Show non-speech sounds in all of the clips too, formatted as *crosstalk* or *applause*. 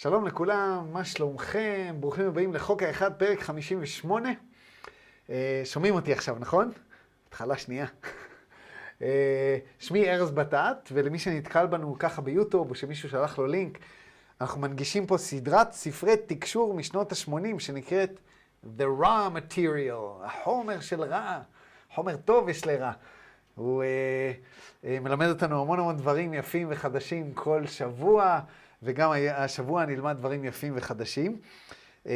שלום לכולם, מה שלומכם? ברוכים הבאים לחוק האחד, פרק 58. אה, שומעים אותי עכשיו, נכון? התחלה שנייה. *laughs* אה, שמי ארז בטט, ולמי שנתקל בנו ככה ביוטיוב, או שמישהו שלח לו לינק, אנחנו מנגישים פה סדרת ספרי תקשור משנות ה-80 שנקראת The Raw Material, החומר של רע. חומר טוב יש לרע. הוא אה, מלמד אותנו המון המון דברים יפים וחדשים כל שבוע. וגם השבוע נלמד דברים יפים וחדשים. אמ,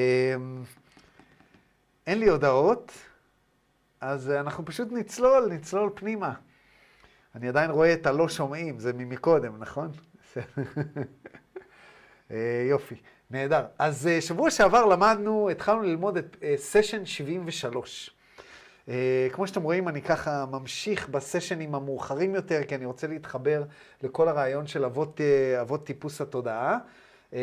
אין לי הודעות, אז אנחנו פשוט נצלול, נצלול פנימה. אני עדיין רואה את הלא שומעים, זה ממקודם, נכון? *laughs* אה, יופי, נהדר. אז אה, שבוע שעבר למדנו, התחלנו ללמוד את סשן אה, 73. Uh, כמו שאתם רואים, אני ככה ממשיך בסשנים המאוחרים יותר, כי אני רוצה להתחבר לכל הרעיון של אבות, uh, אבות טיפוס התודעה. Uh,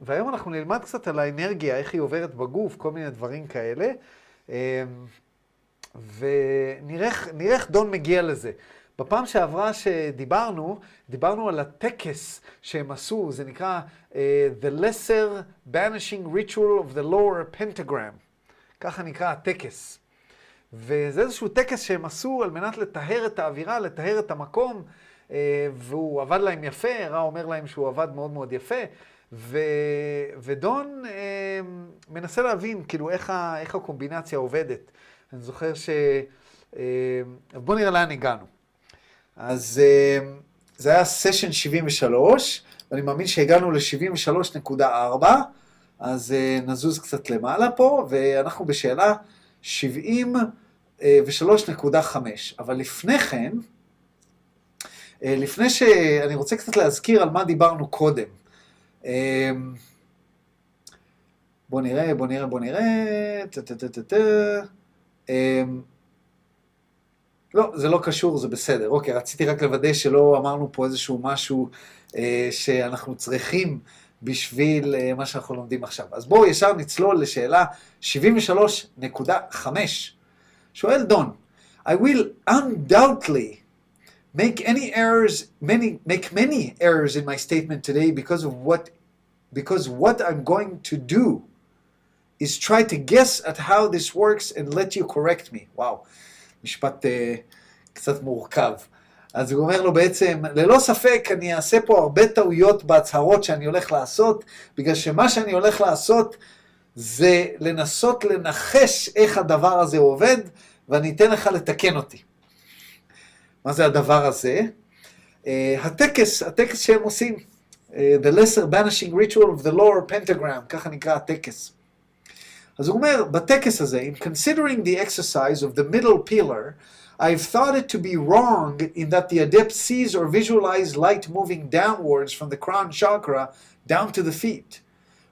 והיום אנחנו נלמד קצת על האנרגיה, איך היא עוברת בגוף, כל מיני דברים כאלה. ונראה איך דון מגיע לזה. בפעם שעברה שדיברנו, דיברנו על הטקס שהם עשו, זה נקרא uh, The Lesser Banishing Ritual of the Lower Pentagram. ככה נקרא הטקס. וזה איזשהו טקס שהם עשו על מנת לטהר את האווירה, לטהר את המקום, אה, והוא עבד להם יפה, רע אומר להם שהוא עבד מאוד מאוד יפה, ו... ודון אה, מנסה להבין כאילו איך, ה... איך הקומבינציה עובדת. אני זוכר ש... אה, בואו נראה לאן הגענו. אז זה היה סשן 73, ואני מאמין שהגענו ל-73.4, אז נזוז קצת למעלה פה, ואנחנו בשאלה 73.5. אבל לפני כן, אה, לפני שאני רוצה קצת להזכיר על מה דיברנו קודם. אה, בוא נראה, בוא נראה, בוא נראה, טה-טה-טה-טה. אה, לא, זה לא קשור, זה בסדר. אוקיי, רציתי רק לוודא שלא אמרנו פה איזשהו משהו אה, שאנחנו צריכים בשביל uh, מה שאנחנו לומדים עכשיו. אז בואו ישר נצלול לשאלה 73.5. שואל דון, I will undoubtedly make any errors, many, make many errors in my statement today because of what, because what I'm going to do is try to guess at how this works and let you correct me. וואו, משפט uh, קצת מורכב. אז הוא אומר לו בעצם, ללא ספק אני אעשה פה הרבה טעויות בהצהרות שאני הולך לעשות, בגלל שמה שאני הולך לעשות זה לנסות לנחש איך הדבר הזה עובד, ואני אתן לך לתקן אותי. מה זה הדבר הזה? Uh, הטקס, הטקס שהם עושים, uh, The Lesser Banishing Ritual of the Lower Pentagram, ככה נקרא הטקס. אז הוא אומר, בטקס הזה, in considering the exercise of the middle pillar, I've thought it to be wrong in that the adept sees or visualizes light moving downwards from the crown chakra down to the feet.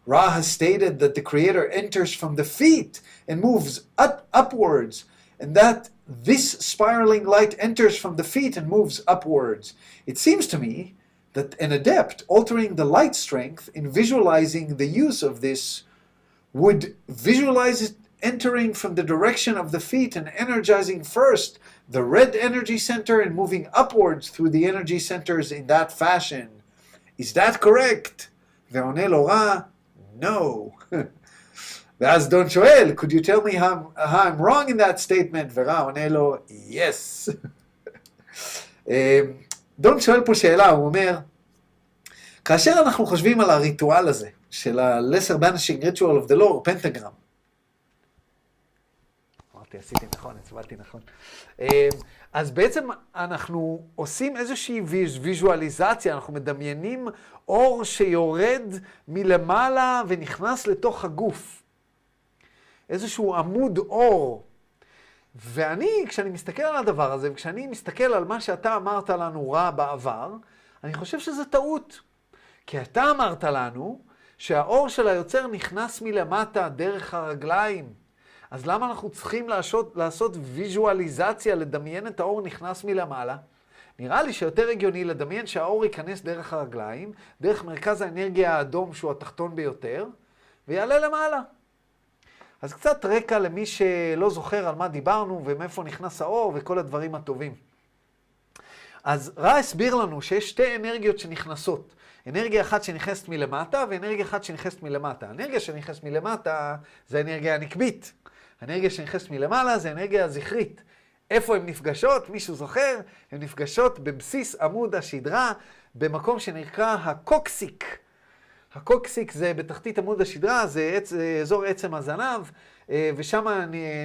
Ra has stated that the creator enters from the feet and moves up, upwards, and that this spiraling light enters from the feet and moves upwards. It seems to me that an adept altering the light strength in visualizing the use of this would visualize it entering from the direction of the feet and energizing first the red energy center and moving upwards through the energy centers in that fashion. Is that correct? ועונה לו רע, no. ואז דון שואל, could you tell me how, how I'm wrong in that statement? ורע עונה לו, yes. דון שואל פה שאלה, הוא אומר, כאשר אנחנו חושבים על הריטואל הזה, של ה-lesser banishing ritual of the law, פנטגרם, אמרתי, עשיתי נכון, הצבעתי נכון. אמ, אז בעצם אנחנו עושים איזושהי ויזואליזציה, אנחנו מדמיינים אור שיורד מלמעלה ונכנס לתוך הגוף. איזשהו עמוד אור. ואני, כשאני מסתכל על הדבר הזה, וכשאני מסתכל על מה שאתה אמרת לנו רע בעבר, אני חושב שזה טעות. כי אתה אמרת לנו שהאור של היוצר נכנס מלמטה דרך הרגליים. אז למה אנחנו צריכים לעשות, לעשות ויזואליזציה, לדמיין את האור נכנס מלמעלה? נראה לי שיותר הגיוני לדמיין שהאור ייכנס דרך הרגליים, דרך מרכז האנרגיה האדום שהוא התחתון ביותר, ויעלה למעלה. אז קצת רקע למי שלא זוכר על מה דיברנו ומאיפה נכנס האור וכל הדברים הטובים. אז רע הסביר לנו שיש שתי אנרגיות שנכנסות. אנרגיה אחת שנכנסת מלמטה ואנרגיה אחת שנכנסת מלמטה. האנרגיה שנכנסת מלמטה זה האנרגיה הנקבית. האנרגיה שנכנסת מלמעלה זה האנרגיה הזכרית. איפה הן נפגשות? מישהו זוכר? הן נפגשות בבסיס עמוד השדרה, במקום שנקרא הקוקסיק. הקוקסיק זה בתחתית עמוד השדרה, זה עצ... אזור עצם הזנב, אה, ושם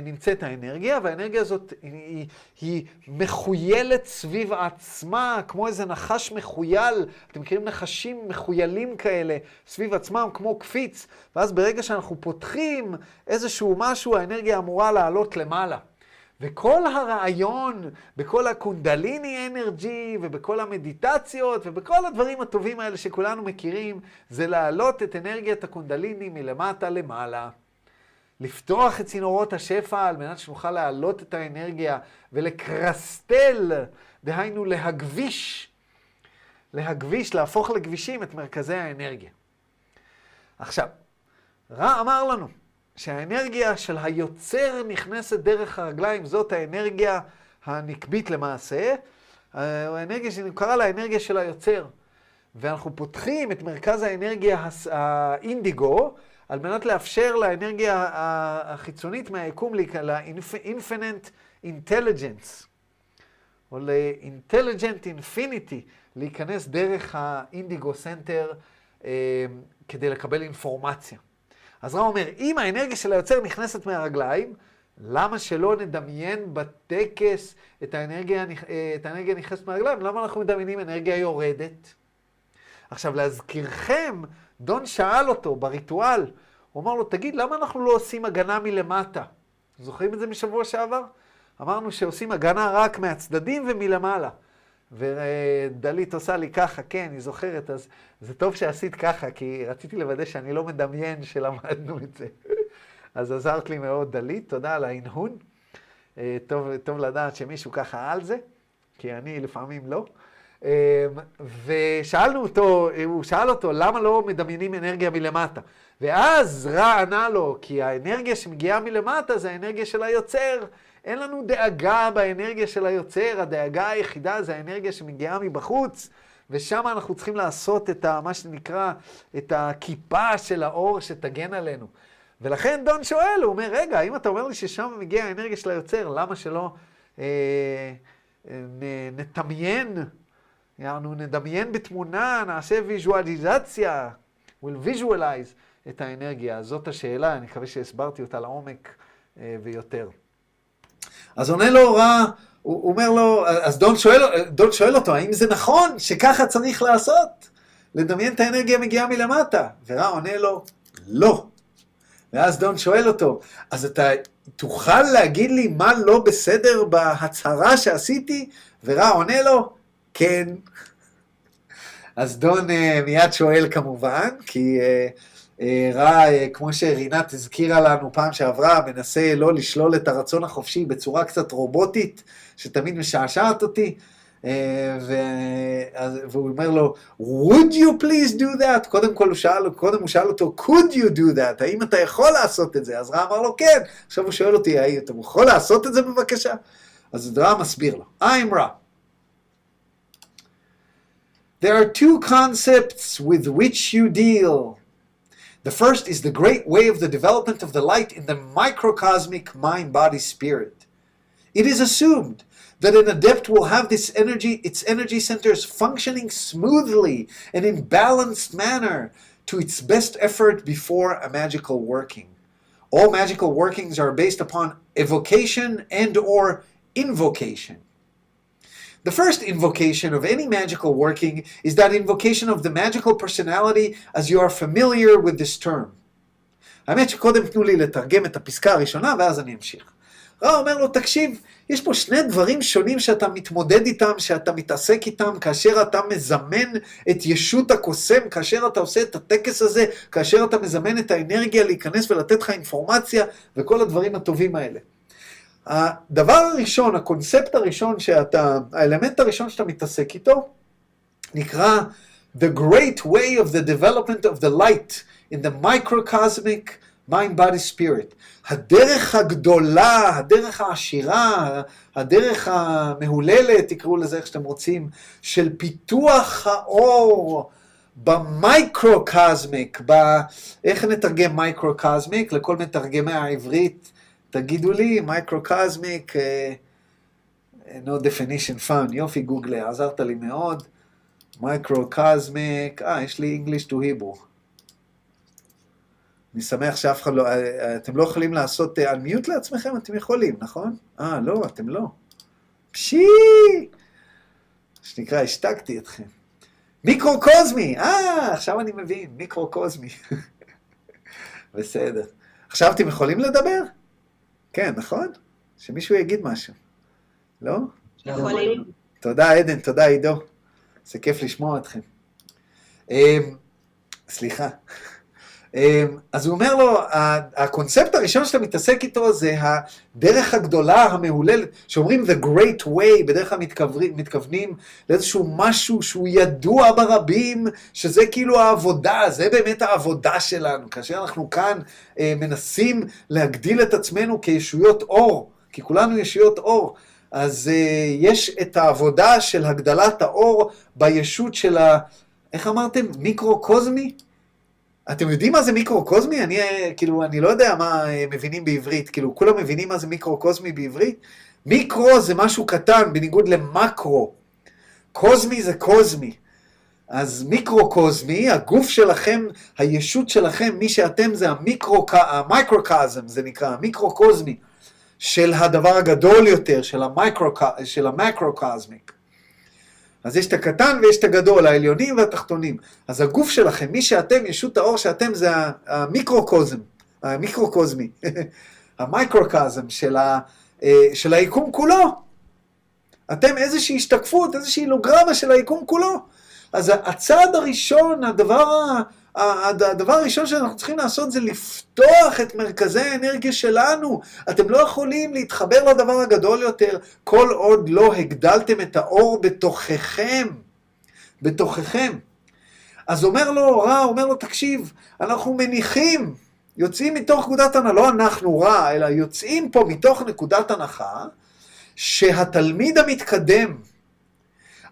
נמצאת האנרגיה, והאנרגיה הזאת היא, היא מחוילת סביב עצמה, כמו איזה נחש מחוייל. אתם מכירים נחשים מחוילים כאלה סביב עצמם, כמו קפיץ, ואז ברגע שאנחנו פותחים איזשהו משהו, האנרגיה אמורה לעלות למעלה. וכל הרעיון בכל הקונדליני אנרג'י ובכל המדיטציות ובכל הדברים הטובים האלה שכולנו מכירים, זה להעלות את אנרגיית הקונדליני מלמטה למעלה. לפתוח את צינורות השפע על מנת שנוכל להעלות את האנרגיה ולקרסטל, דהיינו להגביש, להגביש, להפוך לכבישים את מרכזי האנרגיה. עכשיו, רע אמר לנו, שהאנרגיה של היוצר נכנסת דרך הרגליים, זאת האנרגיה הנקבית למעשה, האנרגיה שנקרא לה האנרגיה של היוצר. ואנחנו פותחים את מרכז האנרגיה האינדיגו, על מנת לאפשר לאנרגיה החיצונית מהיקום, ל-infinite intelligence, או ל-intelligent infinity, להיכנס דרך ה indigo center אה, כדי לקבל אינפורמציה. אז רא אומר, אם האנרגיה של היוצר נכנסת מהרגליים, למה שלא נדמיין בטקס את האנרגיה, את האנרגיה נכנסת מהרגליים? למה אנחנו מדמיינים אנרגיה יורדת? עכשיו, להזכירכם, דון שאל אותו בריטואל, הוא אמר לו, תגיד, למה אנחנו לא עושים הגנה מלמטה? זוכרים את זה משבוע שעבר? אמרנו שעושים הגנה רק מהצדדים ומלמעלה. ודלית עושה לי ככה, כן, היא זוכרת, אז זה טוב שעשית ככה, כי רציתי לוודא שאני לא מדמיין שלמדנו את זה. אז עזרת לי מאוד, דלית, תודה על ההנהון. אה, טוב, טוב לדעת שמישהו ככה על זה, כי אני לפעמים לא. אה, ושאלנו אותו, הוא שאל אותו, למה לא מדמיינים אנרגיה מלמטה? ואז רע ענה לו, כי האנרגיה שמגיעה מלמטה זה האנרגיה של היוצר. אין לנו דאגה באנרגיה של היוצר, הדאגה היחידה זה האנרגיה שמגיעה מבחוץ, ושם אנחנו צריכים לעשות את ה, מה שנקרא, את הכיפה של האור שתגן עלינו. ולכן דון שואל, הוא אומר, רגע, אם אתה אומר לי ששם מגיעה האנרגיה של היוצר, למה שלא אה, אה, נתמיין, יענו, נדמיין בתמונה, נעשה ויזואליזציה, we'll visualize את האנרגיה. זאת השאלה, אני מקווה שהסברתי אותה לעומק אה, ויותר. אז עונה לו רע, הוא אומר לו, אז דון שואל, דון שואל אותו, האם זה נכון שככה צריך לעשות? לדמיין את האנרגיה מגיעה מלמטה. ורע עונה לו, לא. ואז דון שואל אותו, אז אתה תוכל להגיד לי מה לא בסדר בהצהרה שעשיתי? ורע עונה לו, כן. אז דון uh, מיד שואל כמובן, כי uh, אה, רע, אה, כמו שרינת הזכירה לנו פעם שעברה, מנסה לא לשלול את הרצון החופשי בצורה קצת רובוטית, שתמיד משעשעת אותי. אה, והוא אומר לו, would you please do that? קודם כל הוא שאל, קודם הוא שאל אותו, could you do that? האם אתה יכול לעשות את זה? אז רע אמר לו, כן. עכשיו הוא שואל אותי, האם אתה יכול לעשות את זה בבקשה? אז רע מסביר לו, I'm רע. There are two concepts with which you deal. The first is the great way of the development of the light in the microcosmic mind body spirit. It is assumed that an adept will have this energy, its energy centers functioning smoothly and in balanced manner to its best effort before a magical working. All magical workings are based upon evocation and or invocation. The first invocation of any magical working is that invocation of the magical personality as you are familiar with this term. האמת שקודם תנו לי לתרגם את הפסקה הראשונה ואז אני אמשיך. רע אומר לו, תקשיב, יש פה שני דברים שונים שאתה מתמודד איתם, שאתה מתעסק איתם, כאשר אתה מזמן את ישות הקוסם, כאשר אתה עושה את הטקס הזה, כאשר אתה מזמן את האנרגיה להיכנס ולתת לך אינפורמציה וכל הדברים הטובים האלה. הדבר הראשון, הקונספט הראשון שאתה, האלמנט הראשון שאתה מתעסק איתו, נקרא The Great Way of the Development of the Light in the Microcosmic Mind Body Spirit. הדרך הגדולה, הדרך העשירה, הדרך המהוללת, תקראו לזה איך שאתם רוצים, של פיתוח האור ב microcosmic, ב... איך נתרגם microcosmic? לכל מתרגמי העברית, תגידו לי, microcosmic, uh, no definition found, יופי גוגלה, עזרת לי מאוד. microcosmic, אה, יש לי English to Hebrew. אני שמח שאף אחד לא, אה, אתם לא יכולים לעשות unmute לעצמכם? אתם יכולים, נכון? אה, לא, אתם לא. פשי! שנקרא, השתקתי אתכם. מיקרו-קוזמי, אה, עכשיו אני מבין, מיקרו-קוזמי. *laughs* בסדר. עכשיו אתם יכולים לדבר? כן, נכון? שמישהו יגיד משהו. לא? יכולים. תודה, עדן, תודה, עידו. זה כיף לשמוע אתכם. אמ, סליחה. אמ, אז הוא אומר לו, הקונספט הראשון שאתה מתעסק איתו זה הדרך הגדולה, המהוללת, שאומרים the great way, בדרך כלל מתכוונים, מתכוונים לאיזשהו משהו שהוא ידוע ברבים, שזה כאילו העבודה, זה באמת העבודה שלנו. כאשר אנחנו כאן אה, מנסים להגדיל את עצמנו כישויות אור, כי כולנו ישויות אור, אז אה, יש את העבודה של הגדלת האור בישות של ה... איך אמרתם? מיקרו-קוזמי? אתם יודעים מה זה מיקרו-קוזמי? אני, כאילו, אני לא יודע מה מבינים בעברית, כאילו, כולם מבינים מה זה מיקרו-קוזמי בעברית? מיקרו זה משהו קטן, בניגוד למקרו. קוזמי זה קוזמי. אז מיקרו-קוזמי, הגוף שלכם, הישות שלכם, מי שאתם זה המיקרו, המייקרו-קזם, זה נקרא, המיקרו-קוזמי, של הדבר הגדול יותר, של, המיקרו. אז יש את הקטן ויש את הגדול, העליונים והתחתונים. אז הגוף שלכם, מי שאתם, ישות האור שאתם, זה המיקרוקוזם, המיקרוקוזמי, *laughs* המייקרוקזם של, ה, אה, של היקום כולו. אתם איזושהי השתקפות, איזושהי הילוגרמה של היקום כולו. אז הצעד הראשון, הדבר הדבר הראשון שאנחנו צריכים לעשות זה לפתוח את מרכזי האנרגיה שלנו. אתם לא יכולים להתחבר לדבר הגדול יותר כל עוד לא הגדלתם את האור בתוככם. בתוככם. אז אומר לו רע, אומר לו, תקשיב, אנחנו מניחים, יוצאים מתוך נקודת הנחה, לא אנחנו רע, אלא יוצאים פה מתוך נקודת הנחה, שהתלמיד המתקדם,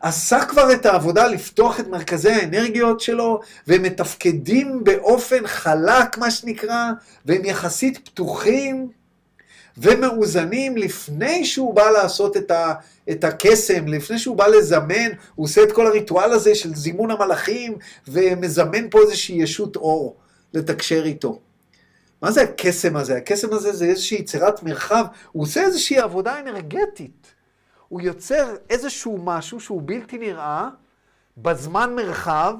עשה כבר את העבודה לפתוח את מרכזי האנרגיות שלו, והם מתפקדים באופן חלק, מה שנקרא, והם יחסית פתוחים ומאוזנים לפני שהוא בא לעשות את, ה, את הקסם, לפני שהוא בא לזמן, הוא עושה את כל הריטואל הזה של זימון המלאכים, ומזמן פה איזושהי ישות אור לתקשר איתו. מה זה הקסם הזה? הקסם הזה זה איזושהי יצירת מרחב, הוא עושה איזושהי עבודה אנרגטית. הוא יוצר איזשהו משהו שהוא בלתי נראה בזמן מרחב,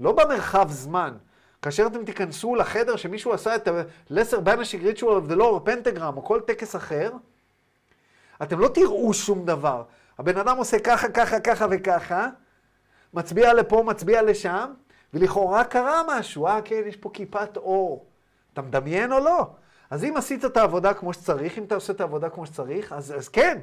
לא במרחב זמן. כאשר אתם תיכנסו לחדר שמישהו עשה את ה-Lesser Banishing Ritual of the פנטגרם או כל טקס אחר, אתם לא תראו שום דבר. הבן אדם עושה ככה, ככה, ככה וככה, מצביע לפה, מצביע לשם, ולכאורה קרה משהו, אה, כן, יש פה כיפת אור. אתה מדמיין או לא? אז אם עשית את העבודה כמו שצריך, אם אתה עושה את העבודה כמו שצריך, אז, אז כן,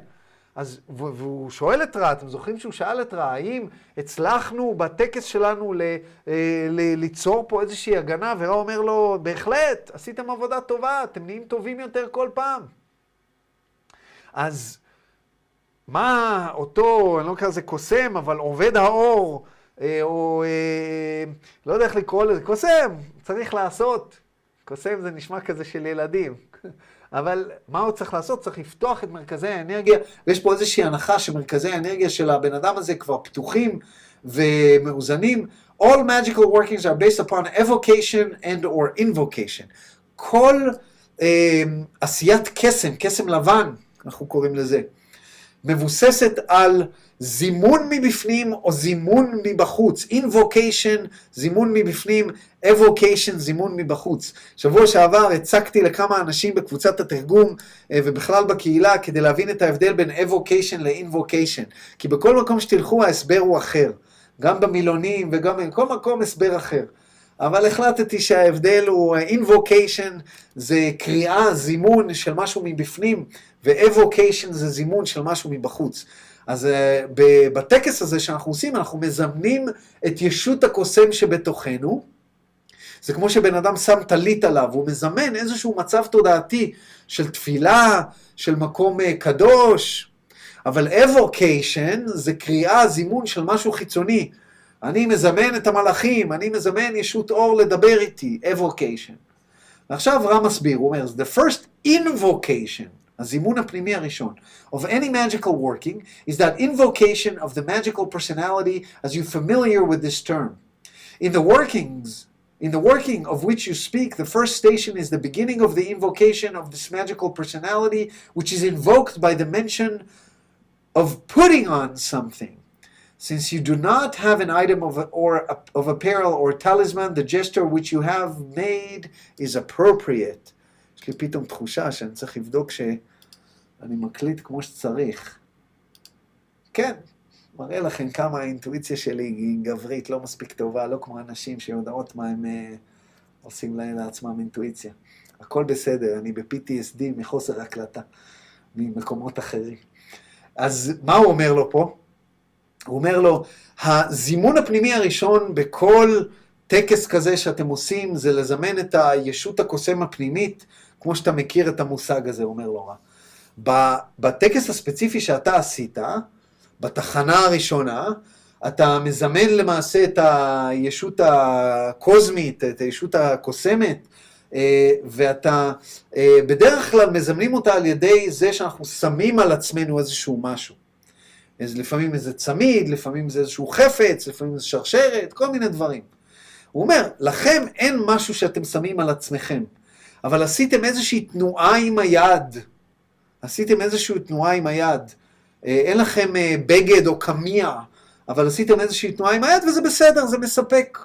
אז, והוא שואל את רע, אתם זוכרים שהוא שאל את רע, האם הצלחנו בטקס שלנו ל, אה, ל, ליצור פה איזושהי הגנה, ורע אומר לו, בהחלט, עשיתם עבודה טובה, אתם נהיים טובים יותר כל פעם. אז מה אותו, אני לא אקרא לזה קוסם, אבל עובד האור, אה, או אה, לא יודע איך לקרוא לזה, קוסם, צריך לעשות. קוסם זה נשמע כזה של ילדים. אבל מה הוא צריך לעשות? צריך לפתוח את מרכזי האנרגיה, ויש פה איזושהי הנחה שמרכזי האנרגיה של הבן אדם הזה כבר פתוחים ומאוזנים. All magical workings are based upon evocation and or invocation. כל אה, עשיית קסם, קסם לבן, אנחנו קוראים לזה, מבוססת על זימון מבפנים או זימון מבחוץ. invocation, זימון מבפנים, evocation, זימון מבחוץ. שבוע שעבר הצגתי לכמה אנשים בקבוצת התרגום אה, ובכלל בקהילה כדי להבין את ההבדל בין evocation ל-invocation. כי בכל מקום שתלכו ההסבר הוא אחר. גם במילונים וגם בכל מקום הסבר אחר. אבל החלטתי שההבדל הוא אה, invocation זה קריאה, זימון של משהו מבפנים, ו-evocation זה זימון של משהו מבחוץ. אז uh, בטקס הזה שאנחנו עושים, אנחנו מזמנים את ישות הקוסם שבתוכנו. זה כמו שבן אדם שם טלית עליו, הוא מזמן איזשהו מצב תודעתי של תפילה, של מקום uh, קדוש, אבל evocation זה קריאה, זימון של משהו חיצוני. אני מזמן את המלאכים, אני מזמן ישות אור לדבר איתי, evocation. ועכשיו רם מסביר, הוא אומר, the first invocation, הזימון הפנימי הראשון, of any magical working, is that invocation of the magical personality as you familiar with this term. In the workings, in the working of which you speak, the first station is the beginning of the invocation of this magical personality, which is invoked by the mention of putting on something. Since you do not have an item of, or of apparel or talisman, the gesture which you have made is appropriate. יש לי פתאום תחושה שאני צריך לבדוק שאני מקליט כמו שצריך. כן, מראה לכם כמה האינטואיציה שלי היא גברית, לא מספיק טובה, לא כמו אנשים שיודעות מה הם uh, עושים לעצמם אינטואיציה. הכל בסדר, אני ב-PTSD מחוסר הקלטה, ממקומות אחרים. אז מה הוא אומר לו פה? הוא אומר לו, הזימון הפנימי הראשון בכל טקס כזה שאתם עושים, זה לזמן את הישות הקוסם הפנימית, כמו שאתה מכיר את המושג הזה, אומר לו רע. בטקס הספציפי שאתה עשית, בתחנה הראשונה, אתה מזמן למעשה את הישות הקוזמית, את הישות הקוסמת, ואתה בדרך כלל מזמנים אותה על ידי זה שאנחנו שמים על עצמנו איזשהו משהו. אז לפעמים איזה צמיד, לפעמים זה איזשהו חפץ, לפעמים זה שרשרת, כל מיני דברים. הוא אומר, לכם אין משהו שאתם שמים על עצמכם, אבל עשיתם איזושהי תנועה עם היד. עשיתם איזושהי תנועה עם היד. אין לכם בגד או קמיע, אבל עשיתם איזושהי תנועה עם היד וזה בסדר, זה מספק.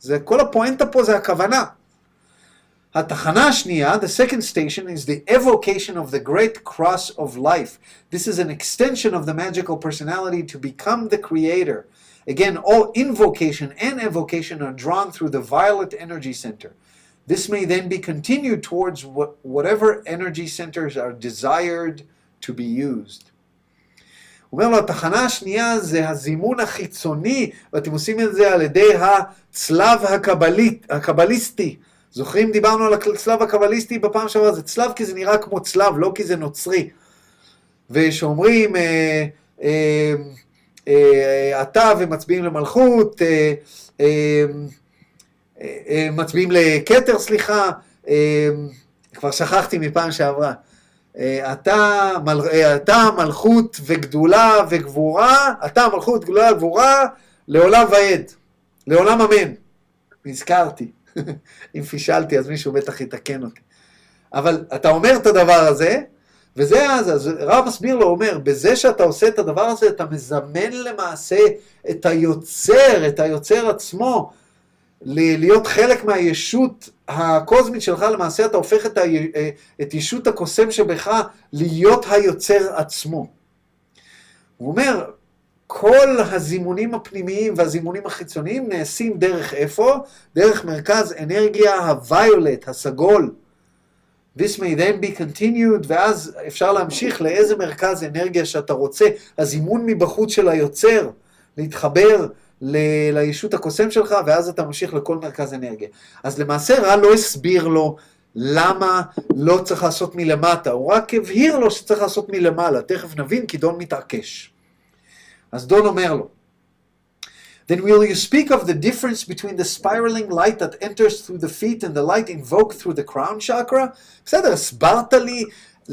זה, כל הפואנטה פה זה הכוונה. התחנה השנייה, the second station is the evocation of the great cross of life. This is an extension of the magical personality to become the creator. Again, all invocation and evocation are drawn through the violet energy center. This may then be continued towards what, whatever energy centers are desired to be used. הוא אומר לו, התחנה השנייה זה הזימון החיצוני, ואתם עושים את זה על ידי הצלב הקבלית, הקבליסטי. זוכרים, דיברנו על הצלב הקבליסטי בפעם שעברה, זה צלב כי זה נראה כמו צלב, לא כי זה נוצרי. ושאומרים, אה, אה, אה, אתה ומצביעים למלכות, אה, אה, אה, מצביעים לכתר, סליחה, אה, כבר שכחתי מפעם שעברה. אתה, מל, אתה מלכות וגדולה וגבורה, אתה מלכות גדולה וגבורה לעולם ועד, לעולם אמן. נזכרתי. *laughs* אם פישלתי אז מישהו בטח יתקן אותי. אבל אתה אומר את הדבר הזה, וזה אז, אז רב מסביר לו, אומר, בזה שאתה עושה את הדבר הזה, אתה מזמן למעשה את היוצר, את היוצר עצמו, להיות חלק מהישות הקוסמית שלך, למעשה אתה הופך את, ה, את ישות הקוסם שבך להיות היוצר עצמו. הוא אומר, כל הזימונים הפנימיים והזימונים החיצוניים נעשים דרך איפה? דרך מרכז אנרגיה הוויולט, הסגול. This may then be continued, ואז אפשר להמשיך לאיזה מרכז אנרגיה שאתה רוצה. הזימון מבחוץ של היוצר, להתחבר ל- לישות הקוסם שלך, ואז אתה ממשיך לכל מרכז אנרגיה. אז למעשה רע לא הסביר לו למה לא צריך לעשות מלמטה, הוא רק הבהיר לו שצריך לעשות מלמעלה. תכף נבין, כי דון מתעקש. אז דון אומר לו, Then will you speak of the difference between the spiraling light that enters through the feet and the light invoked through the crown chakra? בסדר, הסברת לי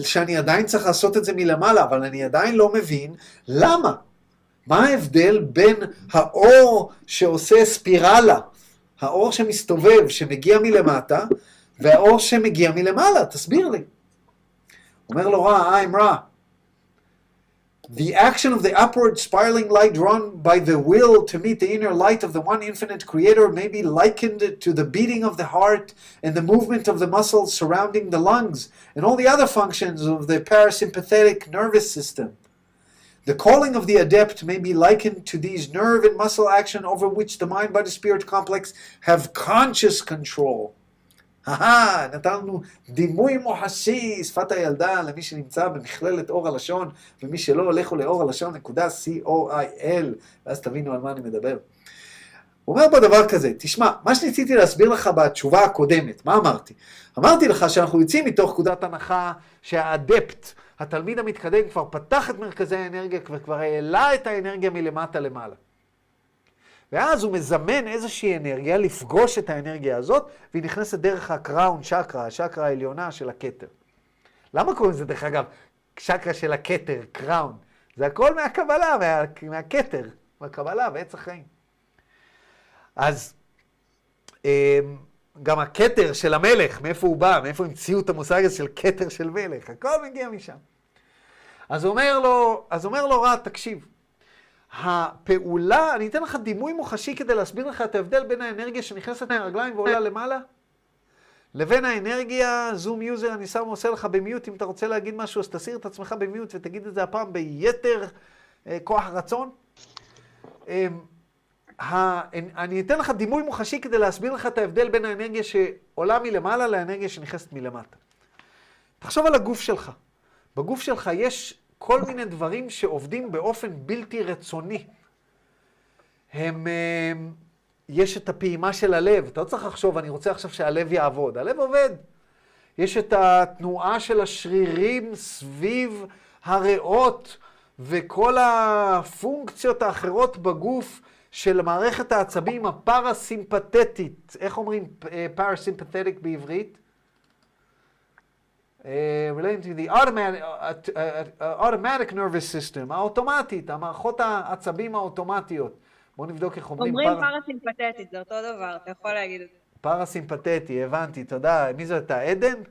שאני עדיין צריך לעשות את זה מלמעלה, אבל אני עדיין לא מבין למה. מה ההבדל בין האור שעושה ספירלה, האור שמסתובב, שמגיע מלמטה, והאור שמגיע מלמעלה? תסביר לי. אומר לו רע, I'm רע. The action of the upward spiraling light drawn by the will to meet the inner light of the one infinite creator may be likened to the beating of the heart and the movement of the muscles surrounding the lungs and all the other functions of the parasympathetic nervous system. The calling of the adept may be likened to these nerve and muscle action over which the mind body spirit complex have conscious control. אהה, נתנו דימוי מוחשי, שפת הילדה, למי שנמצא במכללת אור הלשון, ומי שלא, לכו לאור הלשון נקודה co.il, ואז תבינו על מה אני מדבר. הוא אומר פה דבר כזה, תשמע, מה שניסיתי להסביר לך בתשובה הקודמת, מה אמרתי? אמרתי לך שאנחנו יוצאים מתוך נקודת הנחה שהאדפט, התלמיד המתקדם כבר פתח את מרכזי האנרגיה וכבר העלה את האנרגיה מלמטה למעלה. ואז הוא מזמן איזושהי אנרגיה לפגוש את האנרגיה הזאת, והיא נכנסת דרך הקראון צ'קרה, השקרה העליונה של הכתר. למה קוראים לזה, דרך אגב, שקרה של הכתר, קראון? זה הכל מהקבלה, מה, מהכתר, מהקבלה ועץ החיים. אז אמ, גם הכתר של המלך, מאיפה הוא בא, מאיפה המציאו את המושג הזה של כתר של מלך, הכל מגיע משם. אז אומר לו, אז אומר לו רע, תקשיב, הפעולה, אני אתן לך דימוי מוחשי כדי להסביר לך את ההבדל בין האנרגיה שנכנסת מהרגליים ועולה למעלה, לבין האנרגיה, Zoom user, אני שם עושה לך mute ב, אם אתה רוצה להגיד משהו, אז תסיר את עצמך מ mute ותגיד את זה הפעם ביתר אה, כוח רצון. אה, אני אתן לך דימוי מוחשי כדי להסביר לך את ההבדל בין האנרגיה שעולה מלמעלה לאנרגיה שנכנסת מלמטה. תחשוב על הגוף שלך. בגוף שלך יש כל מיני דברים שעובדים באופן בלתי רצוני. הם, אה, יש את הפעימה של הלב, אתה לא צריך לחשוב, אני רוצה עכשיו שהלב יעבוד. הלב עובד. יש את התנועה של השרירים סביב הריאות וכל הפונקציות האחרות בגוף של מערכת העצבים הפרסימפתטית. איך אומרים פרסימפתטיק בעברית? relating to the automatic, automatic nervous system, האוטומטית, המערכות העצבים האוטומטיות. בואו נבדוק איך אומרים. אומרים פר... פרסימפתטית, זה אותו דבר, אתה יכול להגיד את זה. פרסימפתטי, הבנתי, תודה. מי זאת, עדן?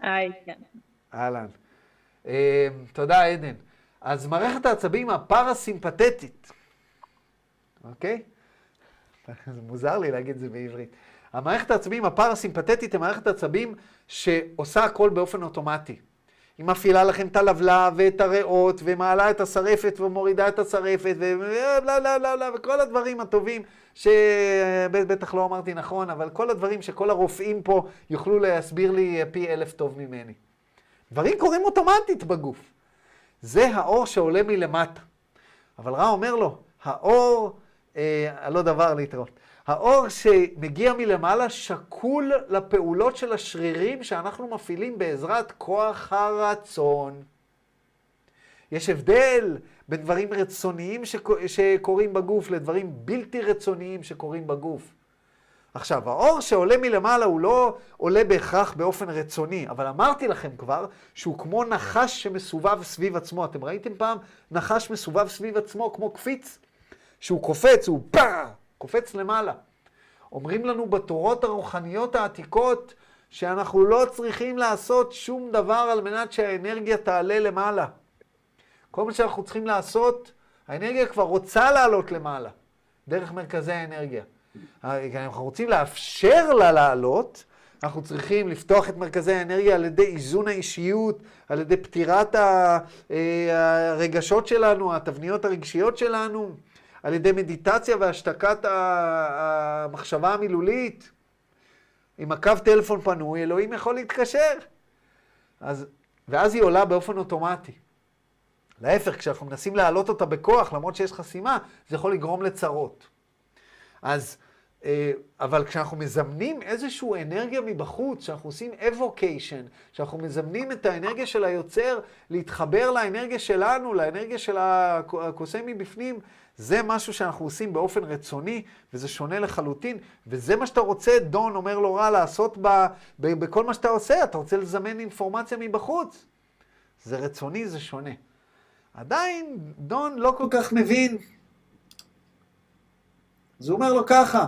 היי, כן. אהלן. תודה, עדן. אז מערכת העצבים הפרסימפתטית, אוקיי? *laughs* זה מוזר לי להגיד את זה בעברית. המערכת העצבים הפרסימפתטית היא מערכת עצבים שעושה הכל באופן אוטומטי. היא מפעילה לכם את הלבלב ואת הריאות, ומעלה את השרפת ומורידה את השרפת, ובלה בלה בלה בלה, וכל הדברים הטובים, שבטח לא אמרתי נכון, אבל כל הדברים שכל הרופאים פה יוכלו להסביר לי פי אלף טוב ממני. דברים קורים אוטומטית בגוף. זה האור שעולה מלמטה. אבל רע אומר לו, האור, אה, לא דבר להתראות. האור שמגיע מלמעלה שקול לפעולות של השרירים שאנחנו מפעילים בעזרת כוח הרצון. יש הבדל בין דברים רצוניים שקורים בגוף לדברים בלתי רצוניים שקורים בגוף. עכשיו, האור שעולה מלמעלה הוא לא עולה בהכרח באופן רצוני, אבל אמרתי לכם כבר שהוא כמו נחש שמסובב סביב עצמו. אתם ראיתם פעם נחש מסובב סביב עצמו כמו קפיץ? שהוא קופץ, הוא פאה! קופץ למעלה. אומרים לנו בתורות הרוחניות העתיקות שאנחנו לא צריכים לעשות שום דבר על מנת שהאנרגיה תעלה למעלה. כל מה שאנחנו צריכים לעשות, האנרגיה כבר רוצה לעלות למעלה, דרך מרכזי האנרגיה. אנחנו רוצים לאפשר לה לעלות, אנחנו צריכים לפתוח את מרכזי האנרגיה על ידי איזון האישיות, על ידי פתירת אה, הרגשות שלנו, התבניות הרגשיות שלנו. על ידי מדיטציה והשתקת המחשבה המילולית. עם הקו טלפון פנוי, אלוהים יכול להתקשר. אז, ואז היא עולה באופן אוטומטי. להפך, כשאנחנו מנסים להעלות אותה בכוח, למרות שיש חסימה, זה יכול לגרום לצרות. אז, אה, אבל כשאנחנו מזמנים איזושהי אנרגיה מבחוץ, כשאנחנו עושים אבוקיישן, כשאנחנו מזמנים את האנרגיה של היוצר להתחבר לאנרגיה שלנו, לאנרגיה של הקוסם מבפנים, זה משהו שאנחנו עושים באופן רצוני, וזה שונה לחלוטין, וזה מה שאתה רוצה, דון אומר לו רע, לעשות ב, ב, בכל מה שאתה עושה, אתה רוצה לזמן אינפורמציה מבחוץ. זה רצוני, זה שונה. עדיין דון לא כל כך מבין. אז הוא אומר לו ככה,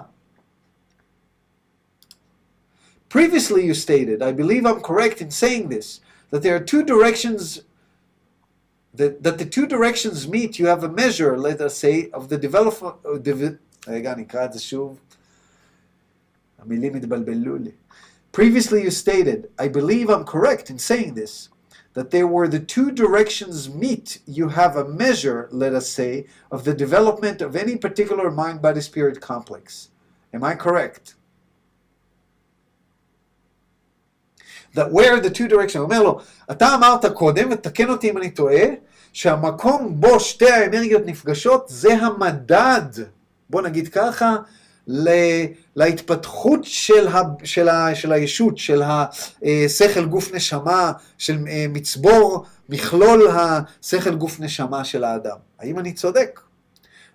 Previously you stated, I believe I'm correct in saying this, that there are two directions that, that the two directions meet, you have a measure, let us say, of the development, רגע, נקרא את זה שוב. המילים התבלבלו לי. Previously you stated, I believe I'm correct in saying this, that there were the two directions meet, you have a measure, let us say, of the development of any particular mind-body-spirit complex. Am I correct? That where the two directions, אומר לו, אתה אמרת קודם, ותקן אותי אם אני טועה, שהמקום בו שתי האנרגיות נפגשות זה המדד, בוא נגיד ככה, להתפתחות של, ה, של, ה, של הישות, של השכל גוף נשמה, של אה, מצבור מכלול השכל גוף נשמה של האדם. האם אני צודק?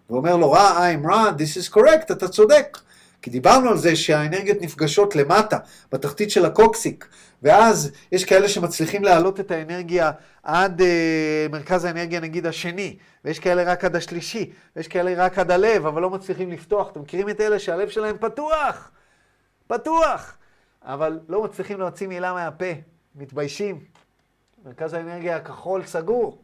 ואומר לו, רע, I'm רע, this is correct, אתה צודק. כי דיברנו על זה שהאנרגיות נפגשות למטה, בתחתית של הקוקסיק, ואז יש כאלה שמצליחים להעלות את האנרגיה עד uh, מרכז האנרגיה נגיד השני, ויש כאלה רק עד השלישי, ויש כאלה רק עד הלב, אבל לא מצליחים לפתוח. אתם מכירים את אלה שהלב שלהם פתוח? פתוח! אבל לא מצליחים להוציא מילה מהפה, מתביישים. מרכז האנרגיה הכחול סגור.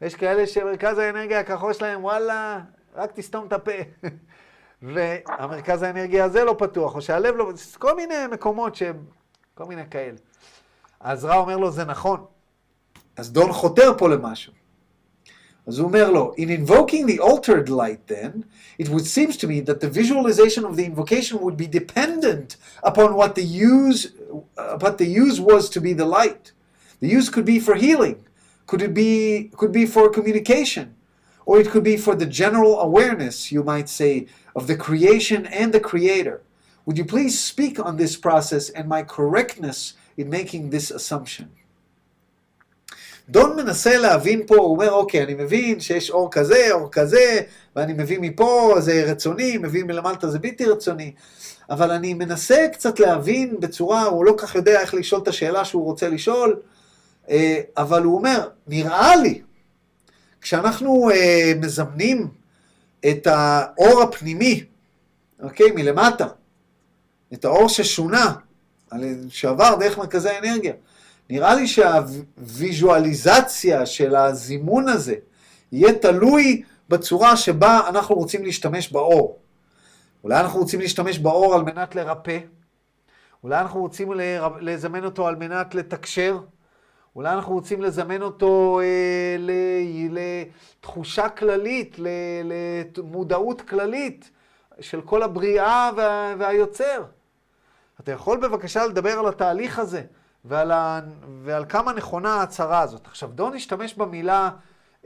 ויש כאלה שמרכז האנרגיה הכחול שלהם, וואלה, רק תסתום את הפה. *laughs* והמרכז האנרגיה הזה לא פתוח, או שהלב לא... כל מיני מקומות שהם... כל מיני כאלה. אז רע אומר לו, זה נכון. אז דון חותר פה למשהו. אז הוא אומר לו, in invoking the altered light then, it would seems to me that the visualization of the invocation would be dependent upon what the use, uh, what the use was to be the light. The use could be for healing, could it be, could be for communication, or it could be for the general awareness, you might say, of the creation and the creator. Would you please speak on this process and my correctness in making this assumption? דון מנסה להבין פה, הוא אומר, אוקיי, אני מבין שיש אור כזה, אור כזה, ואני מביא מפה, זה רצוני, מביא מלמטה, זה בלתי רצוני. אבל אני מנסה קצת להבין בצורה, הוא לא כך יודע איך לשאול את השאלה שהוא רוצה לשאול, אה, אבל הוא אומר, נראה לי, כשאנחנו אה, מזמנים את האור הפנימי, אוקיי, מלמטה, את האור ששונה, שעבר דרך מרכזי האנרגיה, נראה לי שהוויזואליזציה של הזימון הזה יהיה תלוי בצורה שבה אנחנו רוצים להשתמש באור. אולי אנחנו רוצים להשתמש באור על מנת לרפא, אולי אנחנו רוצים לזמן אותו על מנת לתקשר, אולי אנחנו רוצים לזמן אותו אה, לתחושה כללית, למודעות כללית של כל הבריאה וה, והיוצר. אתה יכול בבקשה לדבר על התהליך הזה ועל, ה, ועל כמה נכונה ההצהרה הזאת. עכשיו, דון השתמש במילה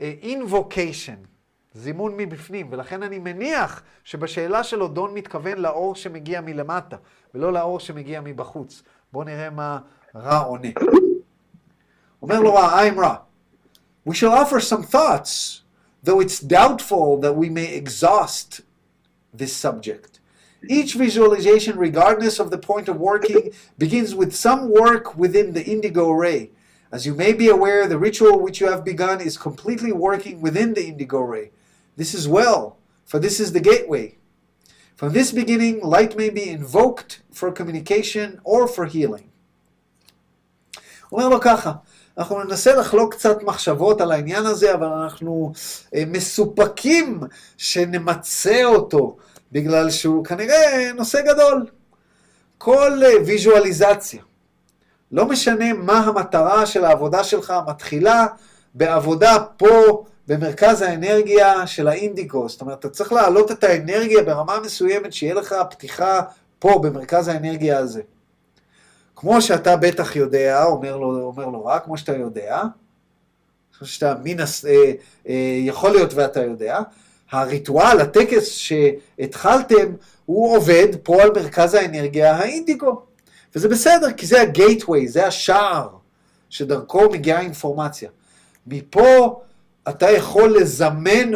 אה, invocation, זימון מבפנים, ולכן אני מניח שבשאלה שלו דון מתכוון לאור שמגיע מלמטה, ולא לאור שמגיע מבחוץ. בואו נראה מה רע עונה. אומר לו רע, I'm רע. We shall offer some thoughts, though it's doubtful that we may exhaust this subject. Each visualization, regardless of the point of working, begins with some work within the indigo ray. As you may be aware, the ritual which you have begun is completely working within the indigo ray. This is well, for this is the gateway. From this beginning, light may be invoked for communication or for healing. אומר לו ככה, אנחנו ננסה לחלוק קצת מחשבות על העניין הזה, אבל אנחנו מסופקים שנמצה אותו, בגלל שהוא כנראה נושא גדול. כל ויזואליזציה, לא משנה מה המטרה של העבודה שלך, מתחילה בעבודה פה, במרכז האנרגיה של האינדיקו. זאת אומרת, אתה צריך להעלות את האנרגיה ברמה מסוימת, שיהיה לך פתיחה פה, במרכז האנרגיה הזה. כמו שאתה בטח יודע, אומר לו, אומר לו רק, כמו שאתה יודע, כמו שאתה מן. אה, אה, יכול להיות ואתה יודע, הריטואל, הטקס שהתחלתם, הוא עובד פה על מרכז האנרגיה האינדיגו. וזה בסדר, כי זה הגייטווי, זה השער שדרכו מגיעה אינפורמציה. מפה אתה יכול לזמן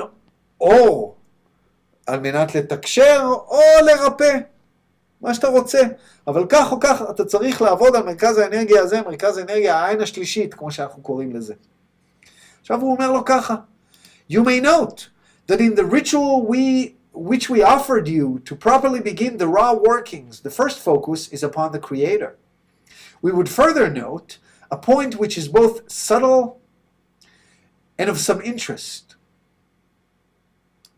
אור על מנת לתקשר או לרפא. מה שאתה רוצה. אבל כך או כך, אתה צריך לעבוד על מרכז האנרגיה הזה, מרכז האנרגיה, העין השלישית, כמו שאנחנו קוראים לזה. עכשיו הוא אומר לו ככה, You may note that in the ritual we, which we offered you to properly begin the raw workings, the first focus is upon the Creator. We would further note a point which is both subtle and of some interest.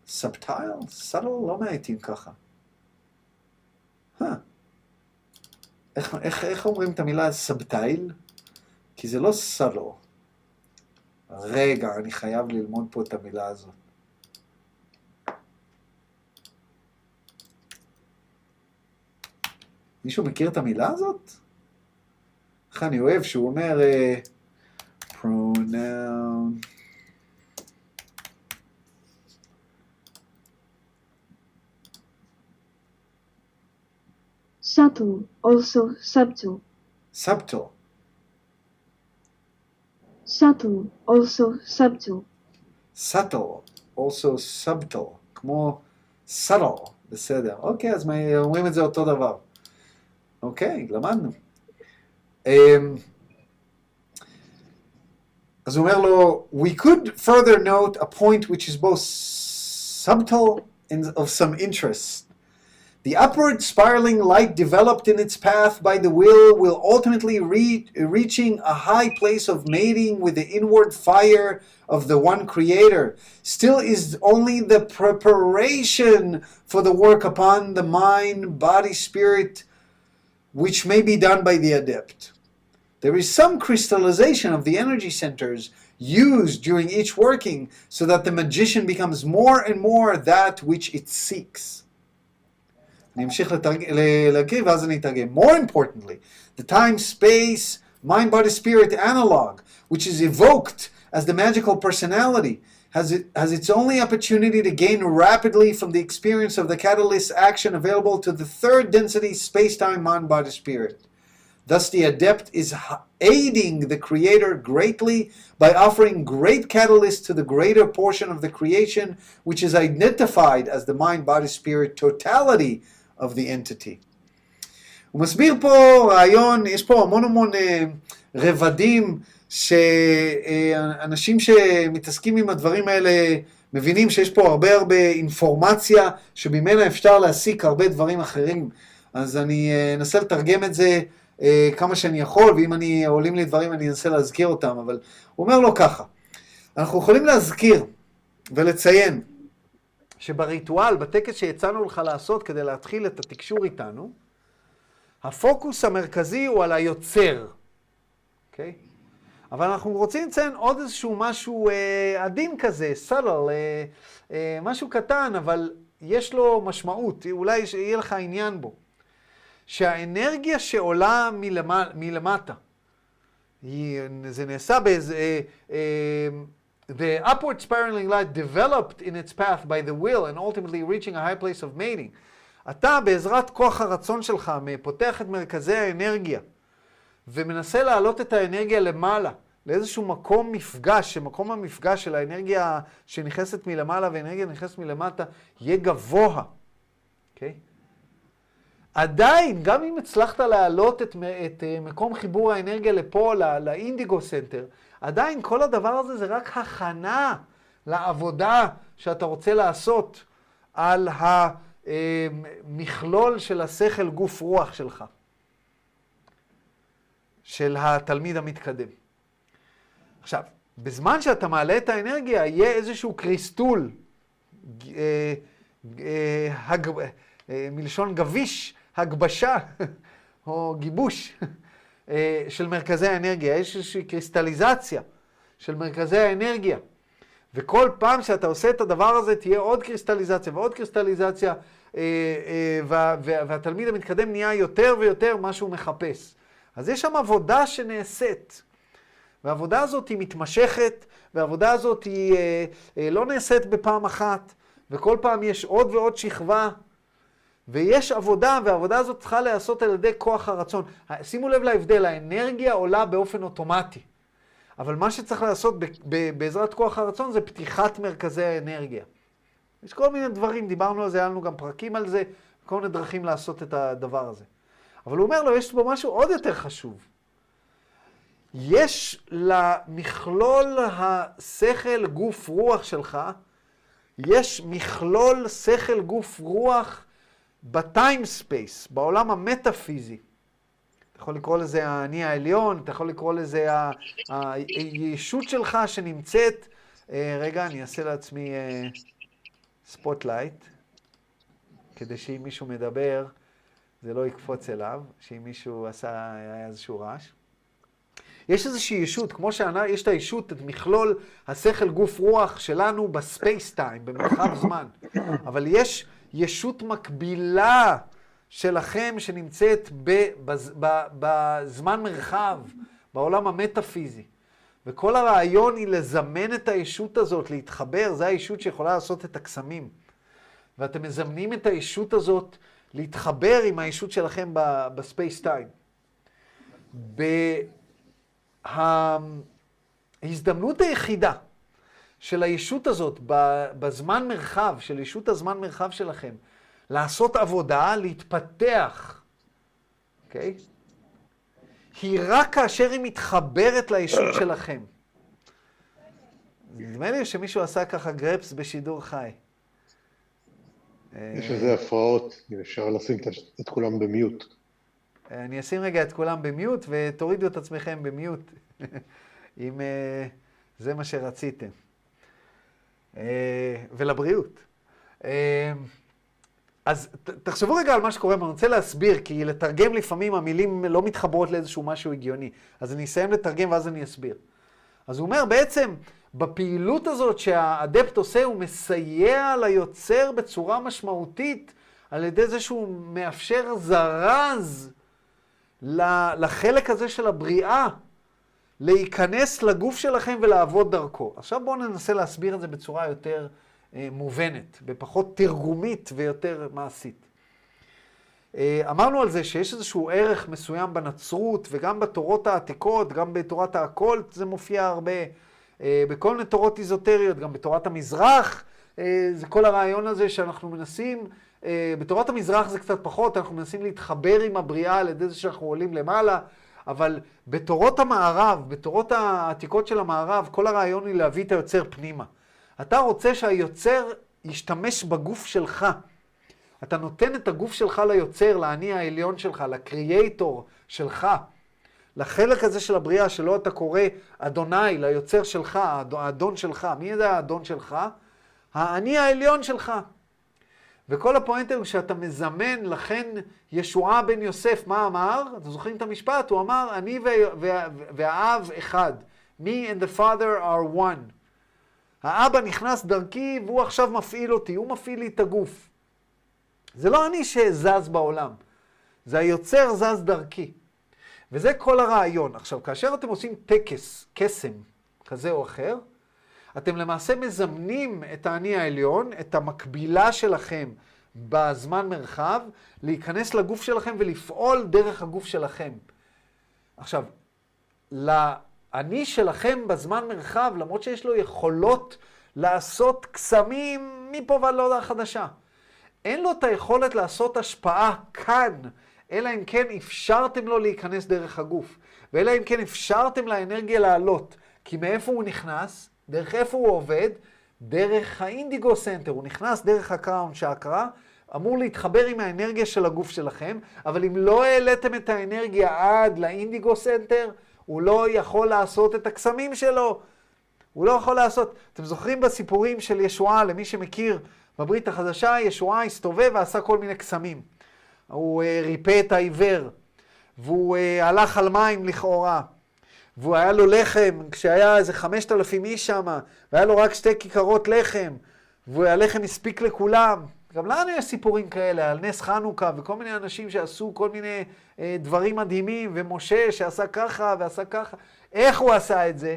Subtile? Subtle? לא מעטים ככה. איך, איך, איך אומרים את המילה סבטייל? כי זה לא סלו. רגע, אני חייב ללמוד פה את המילה הזאת. מישהו מכיר את המילה הזאת? איך אני אוהב שהוא אומר uh, pronoun subtle, also subtle. subtle. Subtle, also subtle. subtle, also subtle. כמו subtle, בסדר. אוקיי, אז אומרים את זה אותו דבר. אוקיי, למדנו. אמ, אז הוא אומר לו, we could further note a point which is both subtle and of some interest. The upward spiraling light developed in its path by the will will ultimately reach, reaching a high place of mating with the inward fire of the one creator still is only the preparation for the work upon the mind, body, spirit, which may be done by the adept. There is some crystallization of the energy centers used during each working so that the magician becomes more and more that which it seeks. More importantly, the time, space, mind, body, spirit analog, which is evoked as the magical personality, has, it, has its only opportunity to gain rapidly from the experience of the catalyst action available to the third density space-time mind, body, spirit. Thus, the adept is h- aiding the creator greatly by offering great catalyst to the greater portion of the creation, which is identified as the mind, body, spirit totality of the entity. הוא מסביר פה רעיון, יש פה המון המון אה, רבדים שאנשים שמתעסקים עם הדברים האלה מבינים שיש פה הרבה הרבה אינפורמציה שממנה אפשר להסיק הרבה דברים אחרים. אז אני אה, אנסה לתרגם את זה אה, כמה שאני יכול, ואם אני עולים לי דברים אני אנסה להזכיר אותם, אבל הוא אומר לו ככה, אנחנו יכולים להזכיר ולציין שבריטואל, בטקס שהצענו לך לעשות כדי להתחיל את התקשור איתנו, הפוקוס המרכזי הוא על היוצר, אוקיי? אבל אנחנו רוצים לציין עוד איזשהו משהו אה, עדין כזה, סלל, אה, אה, משהו קטן, אבל יש לו משמעות, אולי יהיה לך עניין בו. שהאנרגיה שעולה מלמע, מלמטה, היא, זה נעשה באיזה... אה, אה, The upward spiraling light developed in its path by the will and ultimately reaching a high place of mating. אתה בעזרת כוח הרצון שלך פותח את מרכזי האנרגיה ומנסה להעלות את האנרגיה למעלה, לאיזשהו מקום מפגש, שמקום המפגש של האנרגיה שנכנסת מלמעלה והאנרגיה נכנסת מלמטה יהיה גבוה, אוקיי? Okay? עדיין, גם אם הצלחת להעלות את, את אה, מקום חיבור האנרגיה לפה, לא- ל indigo center, עדיין כל הדבר הזה זה רק הכנה לעבודה שאתה רוצה לעשות על המכלול של השכל גוף רוח שלך, של התלמיד המתקדם. עכשיו, בזמן שאתה מעלה את האנרגיה, יהיה איזשהו קריסטול, אה, אה. אה, מלשון גביש, הגבשה *laughs* או גיבוש של מרכזי האנרגיה. יש איזושהי קריסטליזציה של מרכזי האנרגיה. וכל פעם שאתה עושה את הדבר הזה, תהיה עוד קריסטליזציה ועוד קריסטליזציה, וה, וה, והתלמיד המתקדם נהיה יותר ויותר מה שהוא מחפש. אז יש שם עבודה שנעשית. והעבודה הזאת היא מתמשכת, והעבודה הזאת היא אה, אה, לא נעשית בפעם אחת, וכל פעם יש עוד ועוד שכבה, ויש עבודה, והעבודה הזאת צריכה להיעשות על ידי כוח הרצון. שימו לב להבדל, האנרגיה עולה באופן אוטומטי, אבל מה שצריך לעשות ב- ב- בעזרת כוח הרצון זה פתיחת מרכזי האנרגיה. יש כל מיני דברים, דיברנו על זה, היה לנו גם פרקים על זה, כל מיני דרכים לעשות את הדבר הזה. אבל הוא אומר לו, יש פה משהו עוד יותר חשוב. יש למכלול השכל גוף רוח שלך, יש מכלול שכל גוף רוח ב time space, בעולם המטאפיזי. אתה יכול לקרוא לזה האני העליון, אתה יכול לקרוא לזה הישות שלך שנמצאת, אה, רגע, אני אעשה לעצמי spotlight, כדי שאם מישהו מדבר, זה לא יקפוץ אליו, שאם מישהו עשה, היה איזשהו רעש. יש איזושהי ישות, כמו שיש את הישות, את מכלול השכל גוף רוח שלנו ב space time, במרחב *coughs* זמן. אבל יש ישות מקבילה שלכם שנמצאת בז, בזמן מרחב, בעולם המטאפיזי. וכל הרעיון היא לזמן את הישות הזאת, להתחבר, זו הישות שיכולה לעשות את הקסמים. ואתם מזמנים את הישות הזאת להתחבר עם הישות שלכם בספייס טיים. ההזדמנות היחידה של הישות הזאת, בזמן מרחב, של ישות הזמן מרחב שלכם, לעשות עבודה, להתפתח, אוקיי? היא רק כאשר היא מתחברת לישות שלכם. נדמה לי שמישהו עשה ככה גרפס בשידור חי. יש לזה הפרעות, אם אפשר לשים את- כולם במיוט. אני אשים רגע את כולם במיוט ותורידו את עצמכם במיוט, *laughs* אם אה, זה מה שרציתם. אה, ולבריאות. אה, אז ת- תחשבו רגע על מה שקורה, ואני רוצה להסביר, כי לתרגם לפעמים המילים לא מתחברות לאיזשהו משהו הגיוני. אז אני אסיים לתרגם ואז אני אסביר. אז הוא אומר, בעצם, בפעילות הזאת שהאדפט עושה, הוא מסייע ליוצר בצורה משמעותית על ידי זה שהוא מאפשר זרז לחלק הזה של הבריאה להיכנס לגוף שלכם ולעבוד דרכו. עכשיו בואו ננסה להסביר את זה בצורה יותר אה, מובנת, בפחות תרגומית ויותר מעשית. אה, אמרנו על זה שיש איזשהו ערך מסוים בנצרות וגם בתורות העתיקות, גם בתורת האקולט זה מופיע הרבה, בכל מיני תורות איזוטריות, גם בתורת המזרח, אה, זה כל הרעיון הזה שאנחנו מנסים, אה, בתורת המזרח זה קצת פחות, אנחנו מנסים להתחבר עם הבריאה על ידי זה שאנחנו עולים למעלה, אבל בתורות המערב, בתורות העתיקות של המערב, כל הרעיון היא להביא את היוצר פנימה. אתה רוצה שהיוצר ישתמש בגוף שלך. אתה נותן את הגוף שלך ליוצר, לאני העליון שלך, לקריאייטור שלך, לחלק הזה של הבריאה, שלא אתה קורא אדוני, ליוצר שלך, האד- האדון שלך. מי זה האדון שלך? האני העליון שלך. וכל הפואנטה הוא שאתה מזמן, לכן ישועה בן יוסף, מה אמר? אתם זוכרים את המשפט? הוא אמר, אני וה- וה- והאב אחד. Me and the father are one. האבא נכנס דרכי והוא עכשיו מפעיל אותי, הוא מפעיל לי את הגוף. זה לא אני שזז בעולם, זה היוצר זז דרכי. וזה כל הרעיון. עכשיו, כאשר אתם עושים טקס, קסם, כזה או אחר, אתם למעשה מזמנים את האני העליון, את המקבילה שלכם בזמן מרחב, להיכנס לגוף שלכם ולפעול דרך הגוף שלכם. עכשיו, לאני שלכם בזמן מרחב, למרות שיש לו יכולות לעשות קסמים מפה ועד להודעה חדשה, אין לו את היכולת לעשות השפעה כאן, אלא אם כן אפשרתם לו להיכנס דרך הגוף. ואלא אם כן אפשרתם לאנרגיה לעלות. כי מאיפה הוא נכנס? דרך איפה הוא עובד? דרך ה indigo center. הוא נכנס דרך ה crown chakra, אמור להתחבר עם האנרגיה של הגוף שלכם, אבל אם לא העליתם את האנרגיה עד ל indigo center, הוא לא יכול לעשות את הקסמים שלו. הוא לא יכול לעשות. אתם זוכרים בסיפורים של ישועה, למי שמכיר, בברית החדשה, ישועה הסתובב ועשה כל מיני קסמים. הוא אה, ריפא את העיוור, והוא אה, הלך על מים לכאורה, והוא היה לו לחם, כשהיה איזה חמשת אלפים איש שם, והיה לו רק שתי כיכרות לחם, והלחם הספיק לכולם. גם לנו יש סיפורים כאלה, על נס חנוכה, וכל מיני אנשים שעשו כל מיני uh, דברים מדהימים, ומשה שעשה ככה ועשה ככה. איך הוא עשה את זה?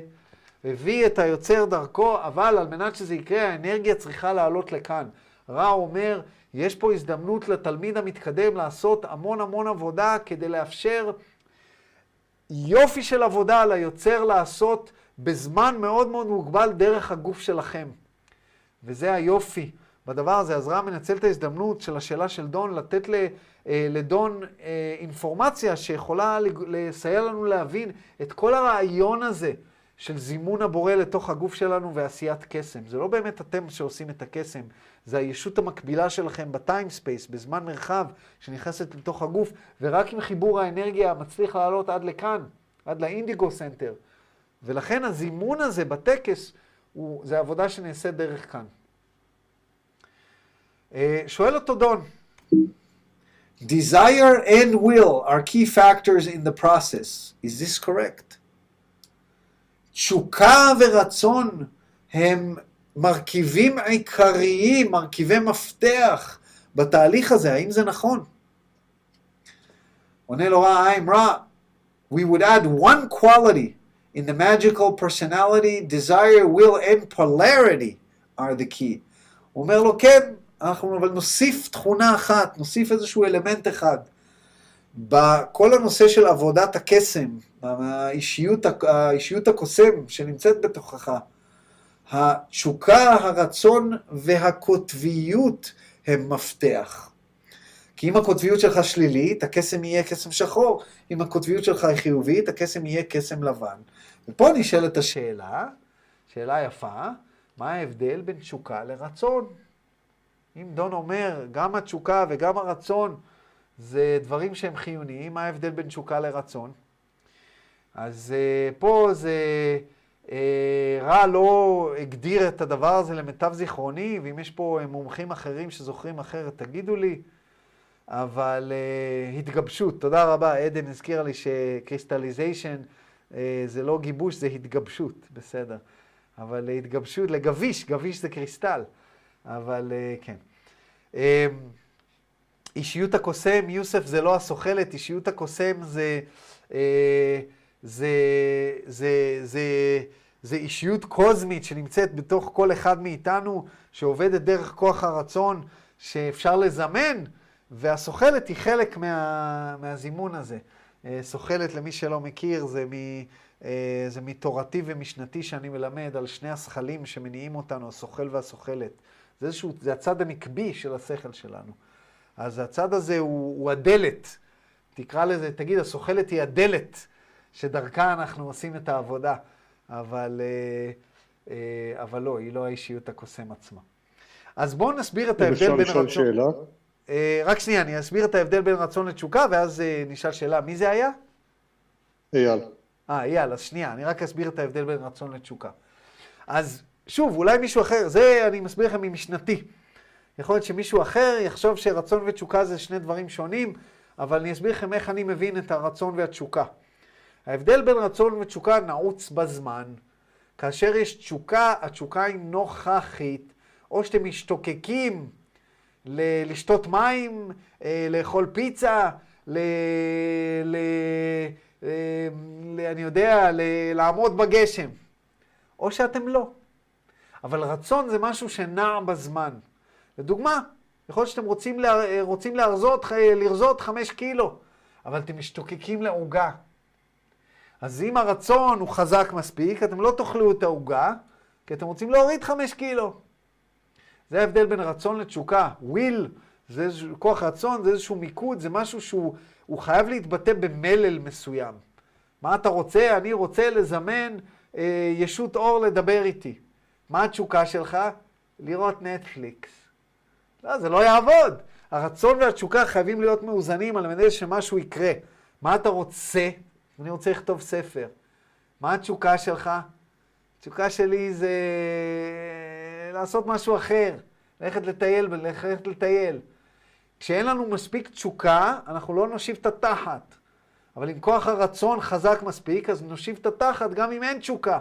הביא את היוצר דרכו, אבל על מנת שזה יקרה, האנרגיה צריכה לעלות לכאן. רע אומר, יש פה הזדמנות לתלמיד המתקדם לעשות המון המון עבודה כדי לאפשר יופי של עבודה ליוצר לעשות בזמן מאוד מאוד מוגבל דרך הגוף שלכם. וזה היופי בדבר הזה. אז רע מנצל את ההזדמנות של השאלה של דון, לתת אה, לדון אה, אינפורמציה שיכולה לסייע לנו להבין את כל הרעיון הזה של זימון הבורא לתוך הגוף שלנו ועשיית קסם. זה לא באמת אתם שעושים את הקסם, זה הישות המקבילה שלכם ב time space, בזמן מרחב, שנכנסת לתוך הגוף, ורק עם חיבור האנרגיה מצליח לעלות עד לכאן, עד ל indigo center. ולכן הזימון הזה בטקס, הוא, זה עבודה שנעשית דרך כאן. אה, שואל אותו דון, Desire and will are key factors in the process. Is this correct? תשוקה ורצון הם מרכיבים עיקריים, מרכיבי מפתח בתהליך הזה, האם זה נכון? עונה לו רע, I'm רע. We would add one quality in the magical personality, desire, will and polarity are the key. הוא אומר לו, כן, אנחנו אבל נוסיף תכונה אחת, נוסיף איזשהו אלמנט אחד. בכל הנושא של עבודת הקסם, האישיות, האישיות הקוסם שנמצאת בתוכך, התשוקה, הרצון והקוטביות הם מפתח. כי אם הקוטביות שלך שלילית, הקסם יהיה קסם שחור. אם הקוטביות שלך היא חיובית, הקסם יהיה קסם לבן. ופה נשאלת השאלה, שאלה יפה, מה ההבדל בין תשוקה לרצון? אם דון אומר, גם התשוקה וגם הרצון זה דברים שהם חיוניים, מה ההבדל בין תשוקה לרצון? אז uh, פה זה, uh, רע לא הגדיר את הדבר הזה למיטב זיכרוני, ואם יש פה מומחים אחרים שזוכרים אחרת, תגידו לי. אבל uh, התגבשות, תודה רבה, עדן הזכירה לי שקריסטליזיישן uh, זה לא גיבוש, זה התגבשות, בסדר. אבל uh, התגבשות, לגביש, גביש זה קריסטל, אבל uh, כן. Uh, אישיות הקוסם, יוסף זה לא הסוחלת, אישיות הקוסם זה, uh, זה, זה, זה, זה אישיות קוזמית שנמצאת בתוך כל אחד מאיתנו, שעובדת דרך כוח הרצון שאפשר לזמן. והסוחלת היא חלק מה, מהזימון הזה. סוחלת, למי שלא מכיר, זה, מ, זה מתורתי ומשנתי שאני מלמד על שני השכלים שמניעים אותנו, הסוחל והסוחלת. זה, איזשהו, זה הצד הנקבי של השכל שלנו. אז הצד הזה הוא, הוא הדלת. תקרא לזה, תגיד, הסוחלת היא הדלת שדרכה אנחנו עושים את העבודה. אבל, אבל לא, היא לא האישיות הקוסם עצמה. אז בואו נסביר את ההבדל בין רצון... אפשר לשאול שאלה? Uh, רק שנייה, אני אסביר את ההבדל בין רצון לתשוקה, ואז נשאל שאלה, מי זה היה? אייל. אה, אייל, אז שנייה, אני רק אסביר את ההבדל בין רצון לתשוקה. אז שוב, אולי מישהו אחר, זה אני מסביר לכם ממשנתי. יכול להיות שמישהו אחר יחשוב שרצון ותשוקה זה שני דברים שונים, אבל אני אסביר לכם איך אני מבין את הרצון והתשוקה. ההבדל בין רצון ותשוקה נעוץ בזמן. כאשר יש תשוקה, התשוקה היא נוכחית, או שאתם משתוקקים ל- לשתות מים, אה, לאכול פיצה, ל... ל... אה, ל... אני יודע, ל... לעמוד בגשם. או שאתם לא. אבל רצון זה משהו שנע בזמן. לדוגמה, יכול להיות שאתם רוצים, לה... רוצים להרזות, לרזות חמש קילו, אבל אתם משתוקקים לעוגה. אז אם הרצון הוא חזק מספיק, אתם לא תאכלו את העוגה, כי אתם רוצים להוריד חמש קילו. זה ההבדל בין רצון לתשוקה. will, זה איזשהו, כוח רצון, זה איזשהו מיקוד, זה משהו שהוא חייב להתבטא במלל מסוים. מה אתה רוצה? אני רוצה לזמן אה, ישות אור לדבר איתי. מה התשוקה שלך? לראות נטפליקס. לא, זה לא יעבוד. הרצון והתשוקה חייבים להיות מאוזנים על מנת שמשהו יקרה. מה אתה רוצה? אני רוצה לכתוב ספר. מה התשוקה שלך? התשוקה שלי זה לעשות משהו אחר, ללכת לטייל, ללכת לטייל. כשאין לנו מספיק תשוקה, אנחנו לא נושיב את התחת. אבל אם כוח הרצון חזק מספיק, אז נושיב את התחת גם אם אין תשוקה.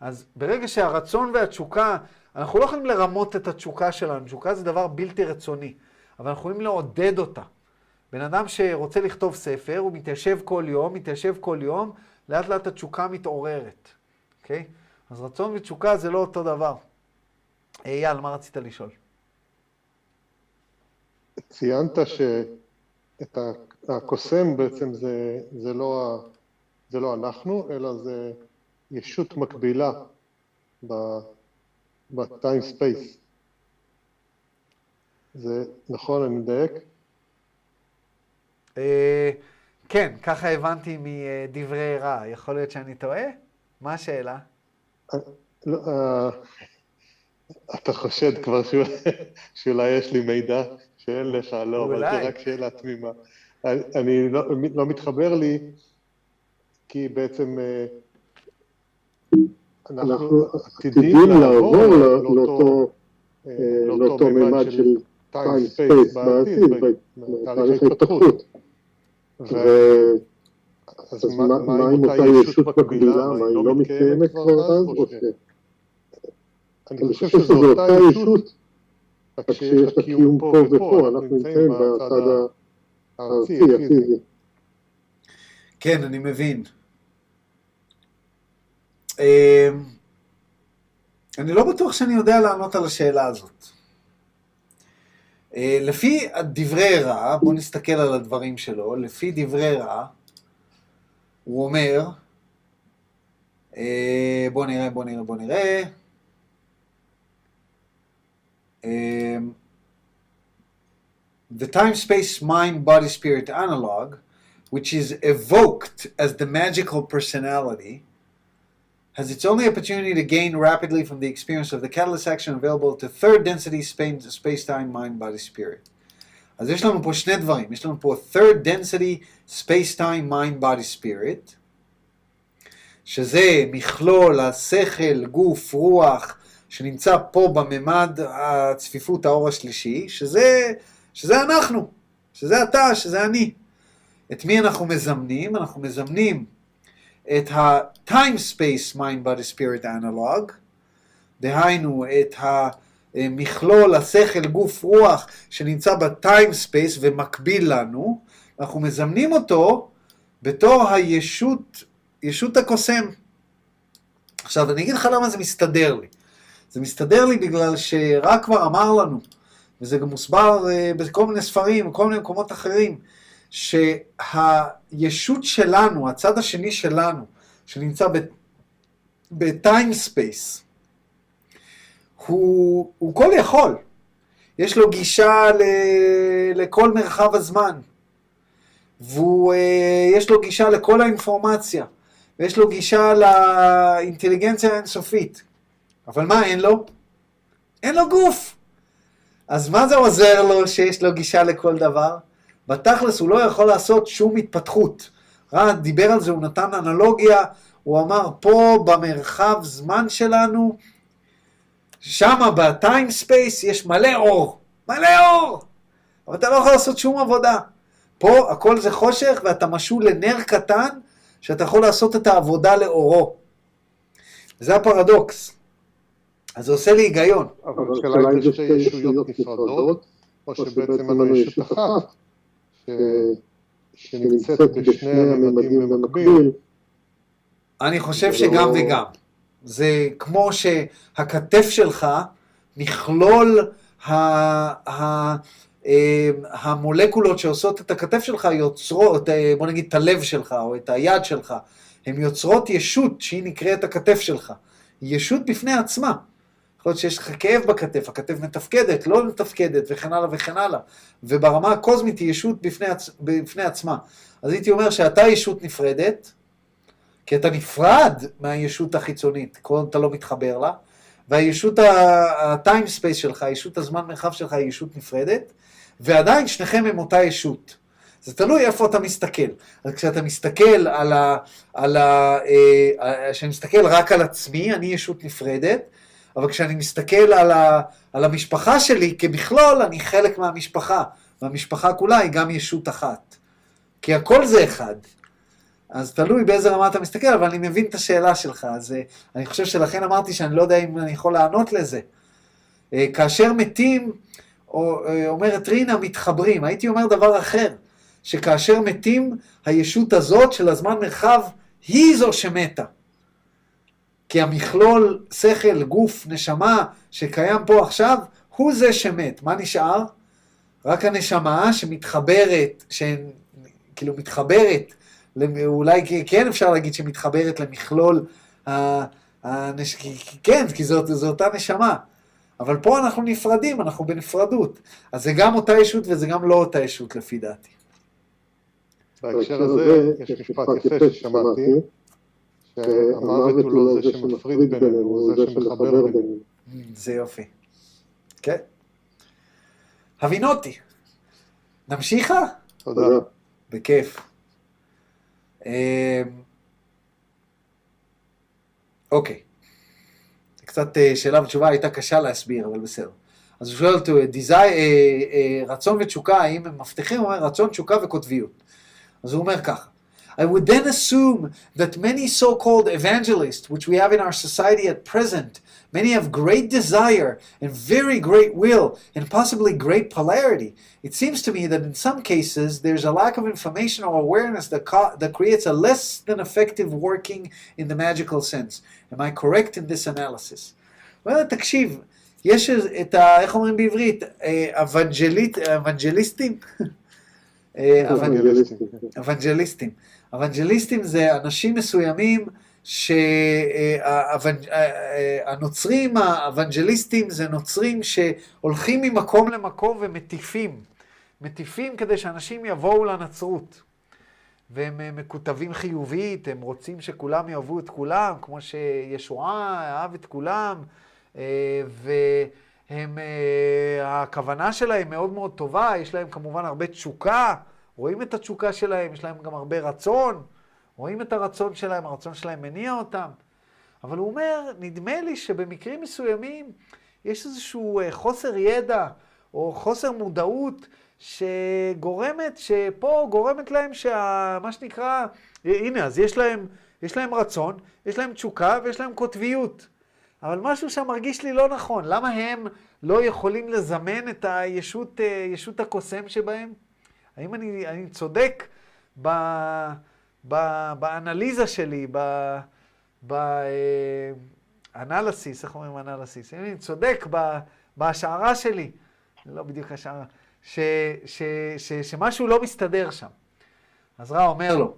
אז ברגע שהרצון והתשוקה, אנחנו לא יכולים לרמות את התשוקה שלנו, תשוקה זה דבר בלתי רצוני, אבל אנחנו יכולים לעודד אותה. בן אדם שרוצה לכתוב ספר, הוא מתיישב כל יום, מתיישב כל יום, לאט לאט התשוקה מתעוררת, אוקיי? Okay? אז רצון ותשוקה זה לא אותו דבר. אייל, מה רצית לשאול? ציינת שאת הקוסם בעצם זה, זה, לא, זה לא אנחנו, אלא זה ישות מקבילה ב time space. זה נכון, אני מדייק? אה, כן, ככה הבנתי מדברי רע. יכול להיות שאני טועה? מה השאלה? לא, אה, אתה חושד כבר שאולי יש לי מידע שאין לך, לא, אבל זו רק שאלה תמימה. אני לא, לא מתחבר לי, כי בעצם אה, אנחנו עתידים לעבור לאותו אה, לאותו מימד של time space בעתיד, בתהליך ההתפתחות. אז מה עם אותה ישות מקבילה, מה היא לא מתקיימת כבר אז, או ש... אני חושב שזו אותה ישות, רק שיש לה קיום פה ופה, אנחנו נמצאים בצד הארצי, הפיזי. כן, אני מבין. אני לא בטוח שאני יודע לענות על השאלה הזאת. לפי דברי רע, בואו נסתכל על הדברים שלו, לפי דברי רע, הוא אומר, אה, בוא נראה, בוא נראה, בוא נראה. אה, the time space mind body spirit analog, which is evoked as the magical personality, has its only opportunity to gain rapidly from the experience of the catalyst action available to third density space time mind body spirit. אז יש לנו פה שני דברים, יש לנו פה third density space time mind body spirit, שזה מכלול השכל, גוף, רוח, שנמצא פה בממד הצפיפות האור השלישי, שזה, שזה אנחנו, שזה אתה, שזה אני. את מי אנחנו מזמנים? אנחנו מזמנים את ה-time space mind body spirit analog, דהיינו את המכלול השכל גוף רוח שנמצא ב-time space ומקביל לנו, אנחנו מזמנים אותו בתור הישות, ישות הקוסם. עכשיו אני אגיד לך למה זה מסתדר לי. זה מסתדר לי בגלל שרע כבר אמר לנו, וזה גם מוסבר אה, בכל מיני ספרים, בכל מיני מקומות אחרים, שהישות שלנו, הצד השני שלנו, שנמצא ב time space, הוא, הוא כל יכול. יש לו גישה ל, לכל מרחב הזמן, ויש לו גישה לכל האינפורמציה, ויש לו גישה לאינטליגנציה האינסופית. אבל מה אין לו? אין לו גוף. אז מה זה עוזר לו שיש לו גישה לכל דבר? בתכלס הוא לא יכול לעשות שום התפתחות. רע דיבר על זה, הוא נתן אנלוגיה, הוא אמר פה במרחב זמן שלנו, שמה ב time space יש מלא אור, מלא אור, אבל אתה לא יכול לעשות שום עבודה. פה הכל זה חושך ואתה משול לנר קטן שאתה יכול לעשות את העבודה לאורו. זה הפרדוקס. אז זה עושה לי היגיון. אבל השאלה אם זה שתי ישויות נפרדות, או שבעצם לנו ישות אחת, שנמצאת בשני הממדים במקביל. אני חושב שגם וגם. זה כמו שהכתף שלך, מכלול ה... ה... המולקולות שעושות את הכתף שלך יוצרות, בוא נגיד את הלב שלך או את היד שלך, הן יוצרות ישות שהיא נקראת הכתף שלך. ישות בפני עצמה. יכול להיות שיש לך כאב בכתף, הכתף מתפקדת, לא מתפקדת, וכן הלאה וכן הלאה. וברמה הקוסמית היא ישות בפני, עצ... בפני עצמה. אז הייתי אומר שאתה ישות נפרדת, כי אתה נפרד מהישות החיצונית, כל אתה לא מתחבר לה, והישות ה time space שלך, הישות הזמן מרחב שלך היא ישות נפרדת, ועדיין שניכם הם אותה ישות. זה תלוי איפה אתה מסתכל. אז כשאתה מסתכל על ה... על ה... אה, כשאני מסתכל רק על עצמי, אני ישות נפרדת, אבל כשאני מסתכל על, ה, על המשפחה שלי כמכלול, אני חלק מהמשפחה, והמשפחה כולה היא גם ישות אחת. כי הכל זה אחד. אז תלוי באיזה רמה אתה מסתכל, אבל אני מבין את השאלה שלך, אז אה, אני חושב שלכן אמרתי שאני לא יודע אם אני יכול לענות לזה. אה, כאשר מתים, אה, אומרת רינה, מתחברים. הייתי אומר דבר אחר, שכאשר מתים, הישות הזאת של הזמן מרחב היא זו שמתה. כי המכלול שכל, גוף, נשמה שקיים פה עכשיו, הוא זה שמת. מה נשאר? רק הנשמה שמתחברת, שכאילו מתחברת, אולי כן אפשר להגיד שמתחברת למכלול, הנש... כן, כי זאת, זאת אותה נשמה. אבל פה אנחנו נפרדים, אנחנו בנפרדות. אז זה גם אותה ישות וזה גם לא אותה ישות לפי דעתי. בהקשר הזה יש משפט יפה ששמעתי. שהמוות הוא לא זה שמפריד בינינו, הוא זה שמחבר בינינו. זה יופי. כן. הבינותי. נמשיכה? תודה. בכיף. אוקיי. קצת שאלה ותשובה הייתה קשה להסביר, אבל בסדר. אז הוא שואל אותו, רצון ותשוקה, האם הם מבטיחים? הוא אומר, רצון, תשוקה וקוטביות. אז הוא אומר ככה, I would then assume that many so called evangelists, which we have in our society at present, many have great desire and very great will and possibly great polarity. It seems to me that in some cases there's a lack of information or awareness that, co- that creates a less than effective working in the magical sense. Am I correct in this analysis? Well, תקשיב, יש את ה... איך אומרים בעברית? אבנג'ליסטים? *laughs* אבנג'ליסטים. אבנג'ליסטים זה אנשים מסוימים שהנוצרים האוונג'ליסטים זה נוצרים שהולכים ממקום למקום ומטיפים. מטיפים כדי שאנשים יבואו לנצרות. והם אה, מקוטבים חיובית, הם רוצים שכולם יאהבו את כולם, כמו שישועה אהב את כולם, אה, והם, אה, הכוונה שלהם מאוד מאוד טובה, יש להם כמובן הרבה תשוקה, רואים את התשוקה שלהם, יש להם גם הרבה רצון, רואים את הרצון שלהם, הרצון שלהם מניע אותם. אבל הוא אומר, נדמה לי שבמקרים מסוימים יש איזשהו חוסר ידע או חוסר מודעות שגורמת, שפה גורמת להם שמה שנקרא, הנה, אז יש להם, יש להם רצון, יש להם תשוקה ויש להם קוטביות. אבל משהו שם מרגיש לי לא נכון. למה הם לא יכולים לזמן את הישות, אה, ישות הקוסם שבהם? האם אני, אני צודק ב, ב, באנליזה שלי, באנליסיס, אה, איך אומרים אנליסיס? האם אני צודק בהשערה שלי? לא בדיוק השערה. ש, ש, ש, שמשהו לא מסתדר שם. אז רע אומר לו,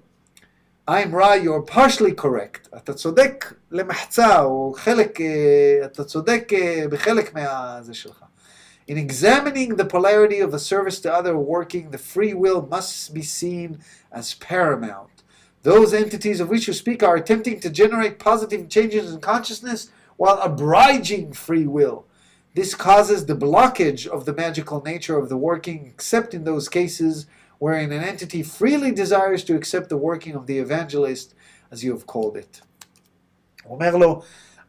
I'm right, you're partially correct. אתה צודק למחצה, או חלק, אתה צודק בחלק מהזה שלך. In examining the polarity of the service to other working, the free will must be seen as paramount. Those entities of which you speak are attempting to generate positive changes in consciousness while abridging free will. This causes the blockage of the magical nature of the working, except in those cases wherein an entity freely desires to accept the working of the evangelist, as you have called it. אומר לו,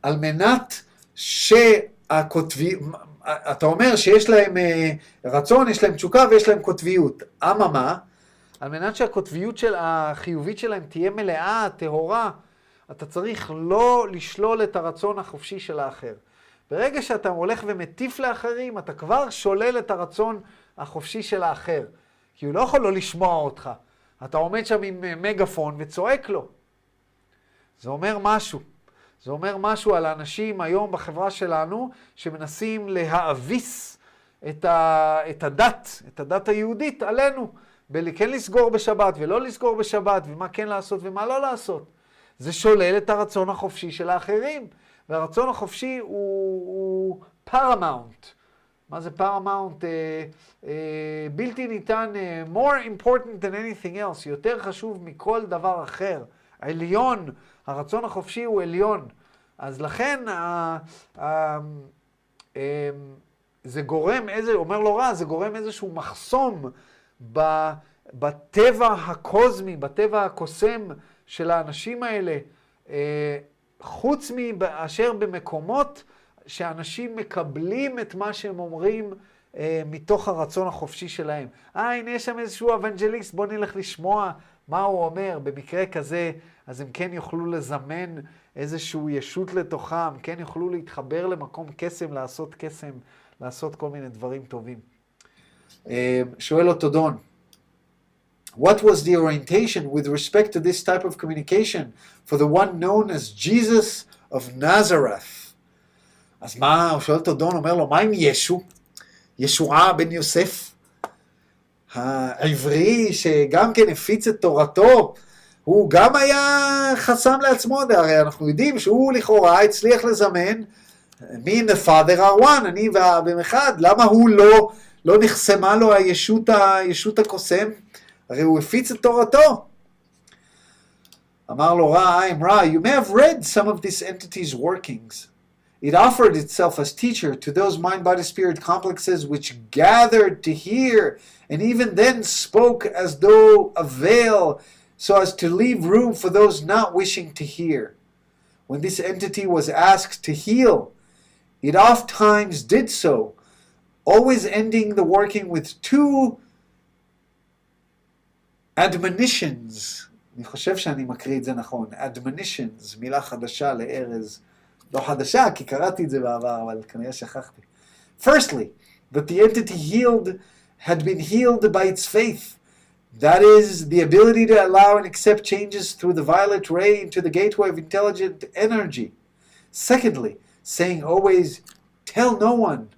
על מנת שהכותבים, אתה אומר שיש להם רצון, יש להם תשוקה ויש להם קוטביות. אממה, על מנת שהקוטביות של, החיובית שלהם תהיה מלאה, טהורה, אתה צריך לא לשלול את הרצון החופשי של האחר. ברגע שאתה הולך ומטיף לאחרים, אתה כבר שולל את הרצון החופשי של האחר. כי הוא לא יכול לא לשמוע אותך. אתה עומד שם עם אה, מגפון וצועק לו. זה אומר משהו. זה אומר משהו על האנשים היום בחברה שלנו, שמנסים להאביס את, ה, את הדת, את הדת היהודית עלינו. כן לסגור בשבת ולא לסגור בשבת, ומה כן לעשות ומה לא לעשות. זה שולל את הרצון החופשי של האחרים. והרצון החופשי הוא, הוא paramount. מה זה paramount? אה, אה, בלתי ניתן, אה, more important than anything else, יותר חשוב מכל דבר אחר. עליון, הרצון החופשי הוא עליון. אז לכן, ה, ה, אה, זה גורם, איזה, אומר לו רע, זה גורם איזשהו מחסום ב, בטבע הקוזמי, בטבע הקוסם של האנשים האלה. אה, חוץ מאשר במקומות שאנשים מקבלים את מה שהם אומרים אה, מתוך הרצון החופשי שלהם. אה, הנה יש שם איזשהו אבנג'ליסט, בוא נלך לשמוע מה הוא אומר. במקרה כזה, אז הם כן יוכלו לזמן איזשהו ישות לתוכם, כן יוכלו להתחבר למקום קסם, לעשות קסם, לעשות כל מיני דברים טובים. אה, שואל אותו דון, What was the orientation with respect to this type of communication for the one known as Jesus of Nazareth? אז מה, הוא שואל אותו דון, אומר לו, מה עם ישו? ישועה בן יוסף? העברי שגם כן הפיץ את תורתו, הוא גם היה חסם לעצמו, הרי אנחנו יודעים שהוא לכאורה הצליח לזמן the father are one, אני והבן אחד, למה הוא לא, לא נחסמה לו הישות, הישות הקוסם? הרי הוא הפיץ את תורתו. אמר לו רע, I'm רע, you may have read some of this entity's workings. It offered itself as teacher to those mind, body, spirit complexes which gathered to hear, and even then spoke as though a veil, so as to leave room for those not wishing to hear. When this entity was asked to heal, it oft times did so, always ending the working with two admonitions, אני חושב שאני מקריא את זה נכון, admonitions, מילה חדשה לארז, לא חדשה, כי קראתי את זה בעבר, אבל כנראה שכחתי. Firstly, that the entity healed had been healed by its faith. That is, the ability to allow and accept changes through the violet ray into the gateway of intelligent energy. Secondly, saying always, tell no one,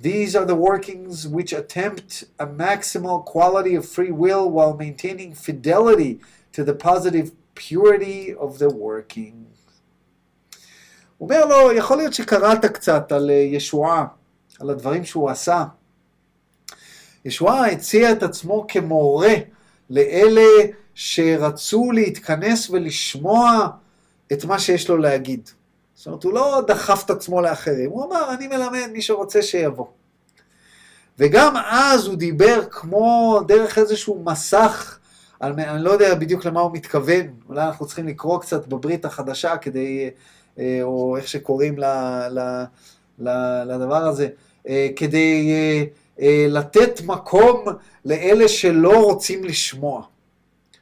These are the workings which attempt a maximal quality of free will while maintaining fidelity to the positive purity of the working. אומר לו, יכול להיות שקראת קצת על אה, ישועה, על הדברים שהוא עשה. ישועה הציע את עצמו כמורה לאלה שרצו להתכנס ולשמוע את מה שיש לו להגיד. זאת אומרת, הוא לא דחף את עצמו לאחרים, הוא אמר, אני מלמד מי שרוצה שיבוא. וגם אז הוא דיבר כמו דרך איזשהו מסך, על, אני לא יודע בדיוק למה הוא מתכוון, אולי אנחנו צריכים לקרוא קצת בברית החדשה כדי, אה, או איך שקוראים ל, ל, ל, לדבר הזה, אה, כדי אה, לתת מקום לאלה שלא רוצים לשמוע.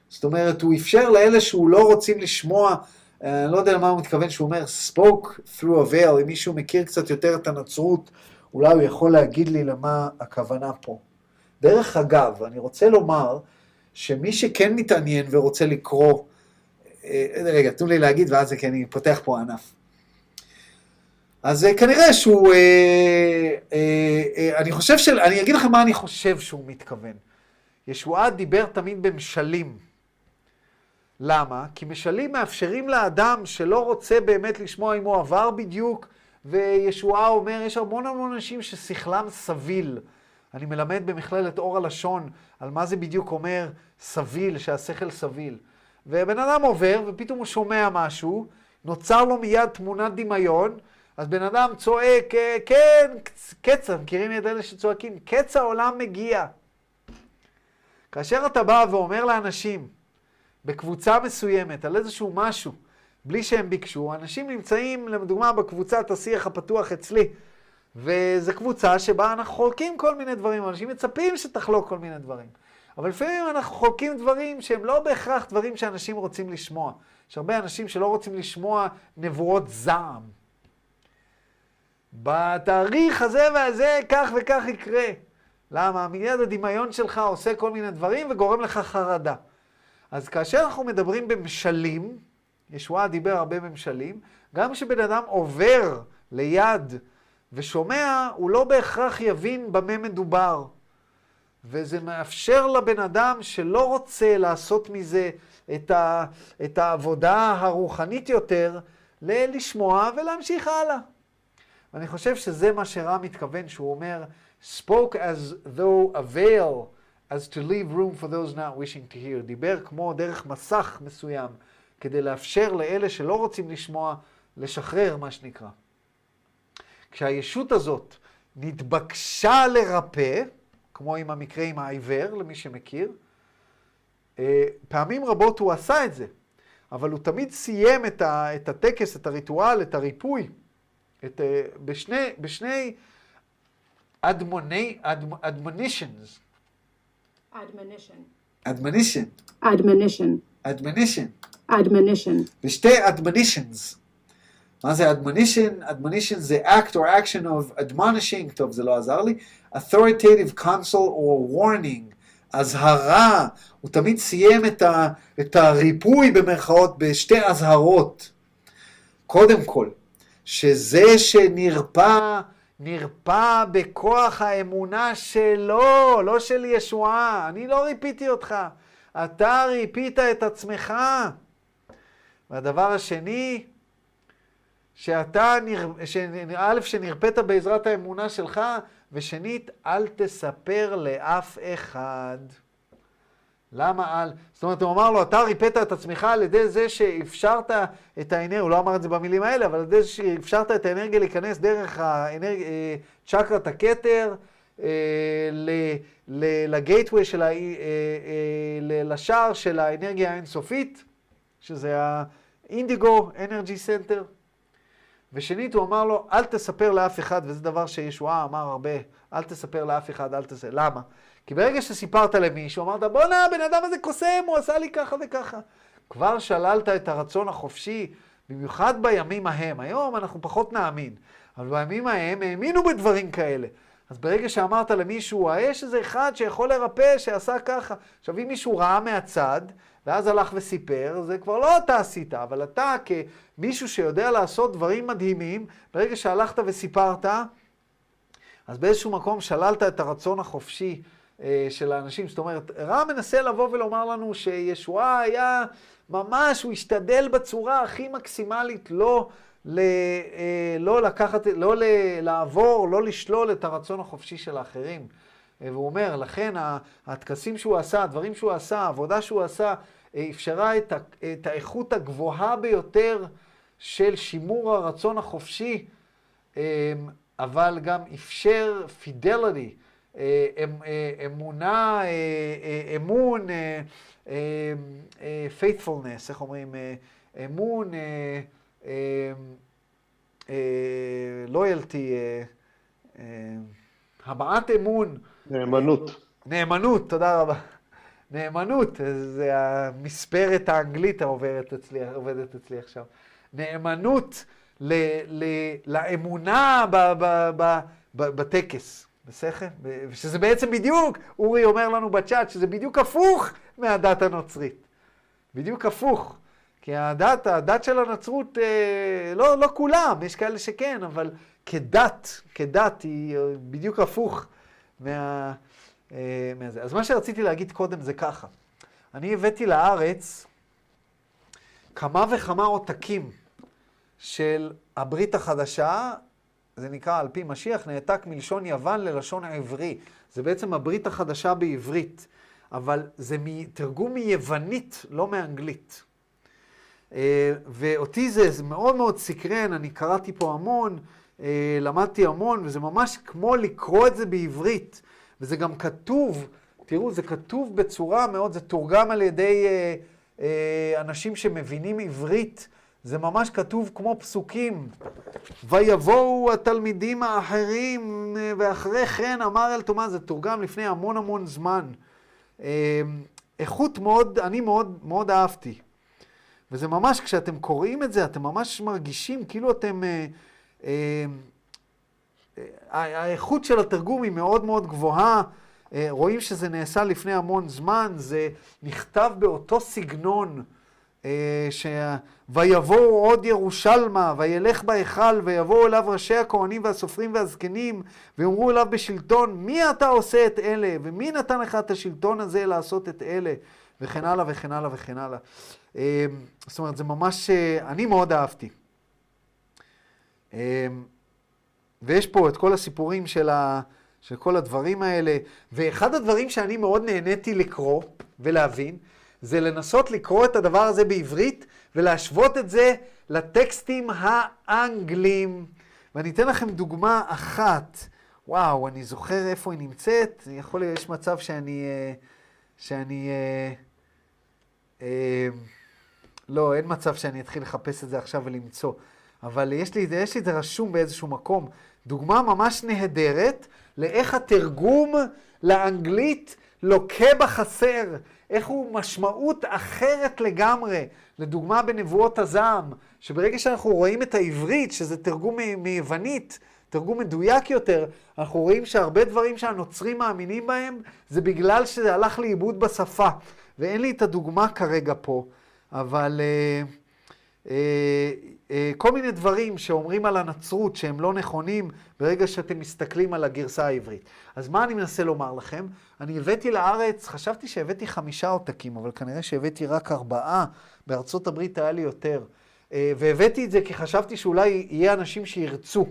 זאת אומרת, הוא אפשר לאלה שהוא לא רוצים לשמוע, אני לא יודע למה הוא מתכוון שהוא אומר spoke through a veil, אם מישהו מכיר קצת יותר את הנצרות, אולי הוא יכול להגיד לי למה הכוונה פה. דרך אגב, אני רוצה לומר שמי שכן מתעניין ורוצה לקרוא, אה, רגע, תנו לי להגיד ואז כי אני פותח פה ענף. אז אה, כנראה שהוא, אה, אני חושב של, אני אגיד לכם מה אני חושב שהוא מתכוון. ישועה דיבר תמיד במשלים. למה? כי משלים מאפשרים לאדם שלא רוצה באמת לשמוע אם הוא עבר בדיוק, וישועה אומר, יש המון המון אנשים ששכלם סביל. אני מלמד במכללת אור הלשון על מה זה בדיוק אומר סביל, שהשכל סביל. ובן אדם עובר, ופתאום הוא שומע משהו, נוצר לו מיד תמונת דמיון, אז בן אדם צועק, כן, קץ, מכירים את אלה שצועקים, קץ העולם מגיע. כאשר אתה בא ואומר לאנשים, בקבוצה מסוימת, על איזשהו משהו, בלי שהם ביקשו, אנשים נמצאים, לדוגמה, בקבוצת השיח הפתוח אצלי, וזו קבוצה שבה אנחנו חולקים כל מיני דברים, אנשים מצפים שתחלוק כל מיני דברים. אבל לפעמים אנחנו חולקים דברים שהם לא בהכרח דברים שאנשים רוצים לשמוע. יש הרבה אנשים שלא רוצים לשמוע נבואות זעם. בתאריך הזה והזה כך וכך יקרה. למה? מיד הדמיון שלך עושה כל מיני דברים וגורם לך חרדה. אז כאשר אנחנו מדברים במשלים, ישועה דיבר הרבה במשלים, גם כשבן אדם עובר ליד ושומע, הוא לא בהכרח יבין במה מדובר. וזה מאפשר לבן אדם שלא רוצה לעשות מזה את, ה, את העבודה הרוחנית יותר, ל- לשמוע ולהמשיך הלאה. ואני חושב שזה מה שרם מתכוון, שהוא אומר, spoke as though a veil, as to leave room for those not wishing to hear. דיבר כמו דרך מסך מסוים, כדי לאפשר לאלה שלא רוצים לשמוע, לשחרר, מה שנקרא. כשהישות הזאת נתבקשה לרפא, כמו עם המקרה עם העיוור, למי שמכיר, אה, פעמים רבות הוא עשה את זה, אבל הוא תמיד סיים את, ה, את הטקס, את הריטואל, את הריפוי, את, אה, בשני, בשני אדמוני, אדמ, אדמונישנס. admonition. אדמונישן. admonition. אדמונישן. admonition. בשתי אדמונישנס. מה זה admonition? admonition זה act or action of admonishing, טוב זה לא עזר לי, authoritative counsel or warning, אזהרה, הוא תמיד סיים את, ה, את הריפוי במרכאות בשתי אזהרות. קודם כל, שזה שנרפא, נרפא בכוח האמונה שלו, לא של ישועה. אני לא ריפיתי אותך, אתה ריפית את עצמך. והדבר השני, שאתה, א', שנרפאת בעזרת האמונה שלך, ושנית, אל תספר לאף אחד. למה אל? זאת אומרת, הוא אמר לו, אתה ריפאת את עצמך על ידי זה שאפשרת את האנרגיה, הוא לא אמר את זה במילים האלה, אבל על ידי שאפשרת את האנרגיה להיכנס דרך האנרג... אה, צ'קרת הכתר, אה, ל gateway של ה... אה, לשער של האנרגיה האינסופית, שזה ה indigo energy center. ושנית, הוא אמר לו, אל תספר לאף אחד, וזה דבר שישועה אמר הרבה, אל תספר לאף אחד, אל תספר. למה? כי ברגע שסיפרת למישהו, אמרת, בואנה, הבן אדם הזה קוסם, הוא עשה לי ככה וככה. כבר שללת את הרצון החופשי, במיוחד בימים ההם. היום אנחנו פחות נאמין, אבל בימים ההם האמינו בדברים כאלה. אז ברגע שאמרת למישהו, יש איזה אחד שיכול לרפא, שעשה ככה. עכשיו, אם מישהו ראה מהצד, ואז הלך וסיפר, זה כבר לא אתה עשית, אבל אתה כמישהו שיודע לעשות דברים מדהימים, ברגע שהלכת וסיפרת, אז באיזשהו מקום שללת את הרצון החופשי אה, של האנשים. זאת אומרת, רע מנסה לבוא ולומר לנו שישועה היה ממש, הוא השתדל בצורה הכי מקסימלית לא, ל, אה, לא לקחת, לא ל, לעבור, לא לשלול את הרצון החופשי של האחרים. אה, והוא אומר, לכן הטקסים שהוא עשה, הדברים שהוא עשה, העבודה שהוא עשה, אפשרה את, ה, את האיכות הגבוהה ביותר של שימור הרצון החופשי, אבל גם אפשר פידליטי, אמונה, אמון, faithfulness, איך אומרים? אמון, loyalty, הבעת אמון. נאמנות. נאמנות, תודה רבה. נאמנות, זה המספרת האנגלית העובדת אצלי, עובדת אצלי עכשיו. נאמנות ל, ל, לאמונה ב, ב, ב, ב, בטקס, בסדר? שזה בעצם בדיוק, אורי אומר לנו בצ'אט, שזה בדיוק הפוך מהדת הנוצרית. בדיוק הפוך. כי הדת, הדת של הנצרות, אה, לא, לא כולם, יש כאלה שכן, אבל כדת, כדת היא בדיוק הפוך מה, אה, מהזה. אז מה שרציתי להגיד קודם זה ככה. אני הבאתי לארץ כמה וכמה עותקים של הברית החדשה, זה נקרא על פי משיח, נעתק מלשון יוון ללשון עברי. זה בעצם הברית החדשה בעברית, אבל זה תרגום מיוונית, לא מאנגלית. אה, ואותי זה, מאוד מאוד סקרן, אני קראתי פה המון, למדתי המון, וזה ממש כמו לקרוא את זה בעברית. וזה גם כתוב, תראו, זה כתוב בצורה מאוד, זה תורגם על ידי אה, אה, אנשים שמבינים עברית. זה ממש כתוב כמו פסוקים. ויבואו התלמידים האחרים, ואחרי כן אמר אל תומא, זה תורגם לפני המון המון זמן. אה, איכות מאוד, אני מאוד מאוד אהבתי. וזה ממש, כשאתם קוראים את זה, אתם ממש מרגישים כאילו אתם... אה, אה, האיכות של התרגום היא מאוד מאוד גבוהה. רואים שזה נעשה לפני המון זמן, זה נכתב באותו סגנון. ש... ויבואו עוד ירושלמה, וילך בהיכל, ויבואו אליו ראשי הכהנים והסופרים והזקנים, ויאמרו אליו בשלטון, מי אתה עושה את אלה? ומי נתן לך את השלטון הזה לעשות את אלה? וכן הלאה וכן הלאה וכן הלאה. זאת אומרת, זה ממש, אני מאוד אהבתי. ויש פה את כל הסיפורים של, ה, של כל הדברים האלה, ואחד הדברים שאני מאוד נהניתי לקרוא ולהבין, זה לנסות לקרוא את הדבר הזה בעברית ולהשוות את זה לטקסטים האנגלים. ואני אתן לכם דוגמה אחת. וואו, אני זוכר איפה היא נמצאת. יכול להיות, יש מצב שאני... אה, שאני... אה, אה, לא, אין מצב שאני אתחיל לחפש את זה עכשיו ולמצוא. אבל יש לי, יש לי את זה רשום באיזשהו מקום. דוגמה ממש נהדרת לאיך התרגום לאנגלית לוקה בחסר, איך הוא משמעות אחרת לגמרי. לדוגמה בנבואות הזעם, שברגע שאנחנו רואים את העברית, שזה תרגום מיוונית, תרגום מדויק יותר, אנחנו רואים שהרבה דברים שהנוצרים מאמינים בהם, זה בגלל שזה הלך לאיבוד בשפה. ואין לי את הדוגמה כרגע פה, אבל... אה, אה, כל מיני דברים שאומרים על הנצרות שהם לא נכונים ברגע שאתם מסתכלים על הגרסה העברית. אז מה אני מנסה לומר לכם? אני הבאתי לארץ, חשבתי שהבאתי חמישה עותקים, אבל כנראה שהבאתי רק ארבעה, בארצות הברית היה לי יותר. אה, והבאתי את זה כי חשבתי שאולי יהיה אנשים שירצו.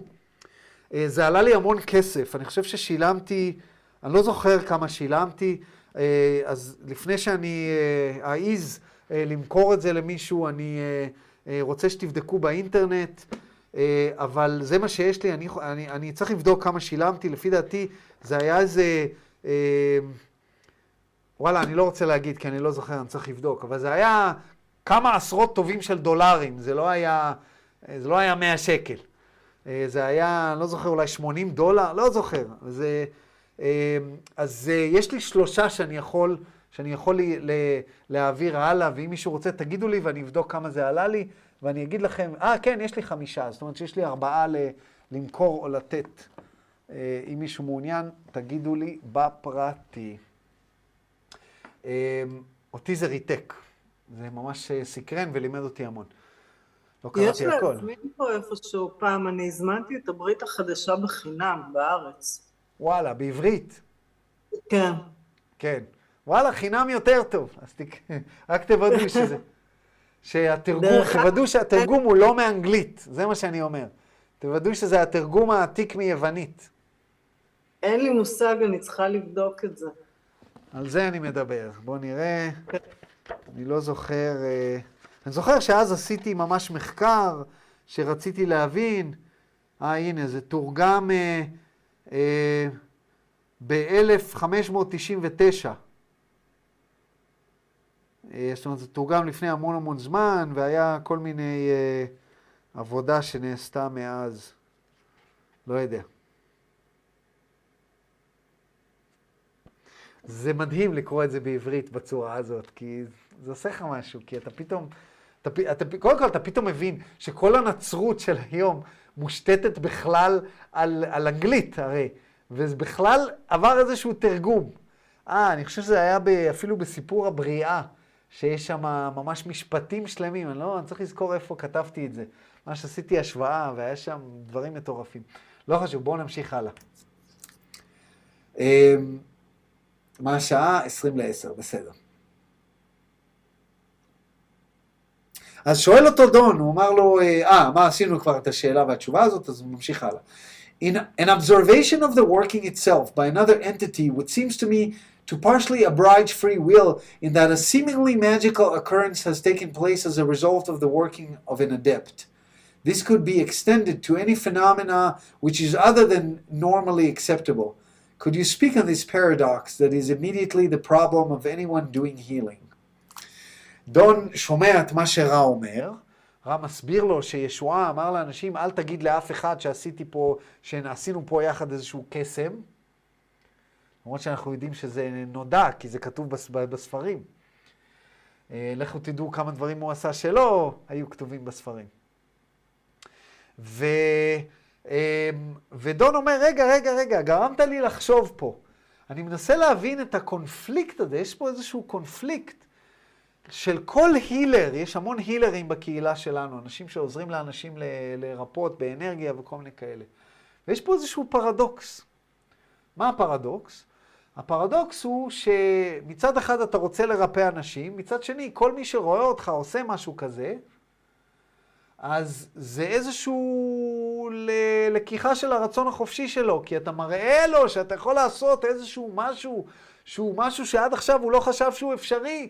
זה עלה לי המון כסף, אני חושב ששילמתי, אני לא זוכר כמה שילמתי, אז לפני שאני אעז למכור את זה למישהו, אני... אה, רוצה שתבדקו באינטרנט, אה, אבל זה מה שיש לי, אני, אני, אני צריך לבדוק כמה שילמתי, לפי דעתי זה היה איזה, אה, וואלה, אני לא רוצה להגיד כי אני לא זוכר, אני צריך לבדוק, אבל זה היה כמה עשרות טובים של דולרים, זה לא היה, זה לא היה 100 שקל. זה היה, לא זוכר, אולי 80 דולר, לא זוכר. זה, אז יש לי שלושה שאני יכול... שאני יכול לי, ל, להעביר הלאה, ואם מישהו רוצה, תגידו לי ואני אבדוק כמה זה עלה לי, ואני אגיד לכם, אה, כן, יש לי חמישה, זאת אומרת שיש לי ארבעה ל, למכור או לתת. אה, אם מישהו מעוניין, תגידו לי בפרטי. אה, אותי זה ריתק, זה ממש אה, סקרן ולימד אותי המון. לא קראתי הכל. יש להזמין פה איפשהו פעם, אני הזמנתי את הברית החדשה בחינם בארץ. וואלה, בעברית? כן. כן. וואלה, חינם יותר טוב. אז תק... *laughs* רק תוודאו שזה... שהתרגום, תוודאו שהתרגום הוא לא מאנגלית, זה מה שאני אומר. תוודאו שזה התרגום העתיק מיוונית. אין לי מושג, אני צריכה לבדוק את זה. על זה אני מדבר. בואו נראה. אני לא זוכר... אה, אני זוכר שאז עשיתי ממש מחקר שרציתי להבין. אה, הנה, זה תורגם אה, אה, ב-1599. אה, זאת אומרת, זה תורגם לפני המון המון זמן, והיה כל מיני אה, עבודה שנעשתה מאז. לא יודע. זה מדהים לקרוא את זה בעברית בצורה הזאת, כי זה עושה לך משהו, כי אתה פתאום, אתה, אתה, קודם כל אתה פתאום מבין שכל הנצרות של היום מושתתת בכלל על, על אנגלית הרי, וזה בכלל עבר איזשהו תרגום. אה, אני חושב שזה היה ב, אפילו בסיפור הבריאה, שיש שם ממש משפטים שלמים, אני לא, אני צריך לזכור איפה כתבתי את זה. ממש עשיתי השוואה, והיה שם דברים מטורפים. לא חשוב, בואו נמשיך הלאה. אמ, מה השעה? 20 ל-10, בסדר. אז שואל אותו דון, הוא אמר לו, אה, מה עשינו כבר את השאלה והתשובה הזאת, אז הוא ממשיך הלאה. In an observation of the working itself by another entity, which seems to me to partially abridge free will in that a seemingly magical occurrence has taken place as a result of the working of an adept. This could be extended to any phenomena which is other than normally acceptable. Could you speak on this paradox that is immediately the problem of anyone doing healing? דון שומע את מה שרע אומר, רע מסביר לו שישועה אמר לאנשים, אל תגיד לאף אחד שעשיתי פה, שעשינו פה יחד איזשהו קסם. למרות שאנחנו יודעים שזה נודע, כי זה כתוב בס- בספרים. אה, לכו תדעו כמה דברים הוא עשה שלא היו כתובים בספרים. ו... אה, ודון אומר, רגע, רגע, רגע, גרמת לי לחשוב פה. אני מנסה להבין את הקונפליקט הזה, יש פה איזשהו קונפליקט של כל הילר, יש המון הילרים בקהילה שלנו, אנשים שעוזרים לאנשים לרפות באנרגיה וכל מיני כאלה. ויש פה איזשהו פרדוקס. מה הפרדוקס? הפרדוקס הוא שמצד אחד אתה רוצה לרפא אנשים, מצד שני, כל מי שרואה אותך עושה משהו כזה, אז זה איזשהו לקיחה של הרצון החופשי שלו, כי אתה מראה לו שאתה יכול לעשות איזשהו משהו שהוא משהו שעד עכשיו הוא לא חשב שהוא אפשרי,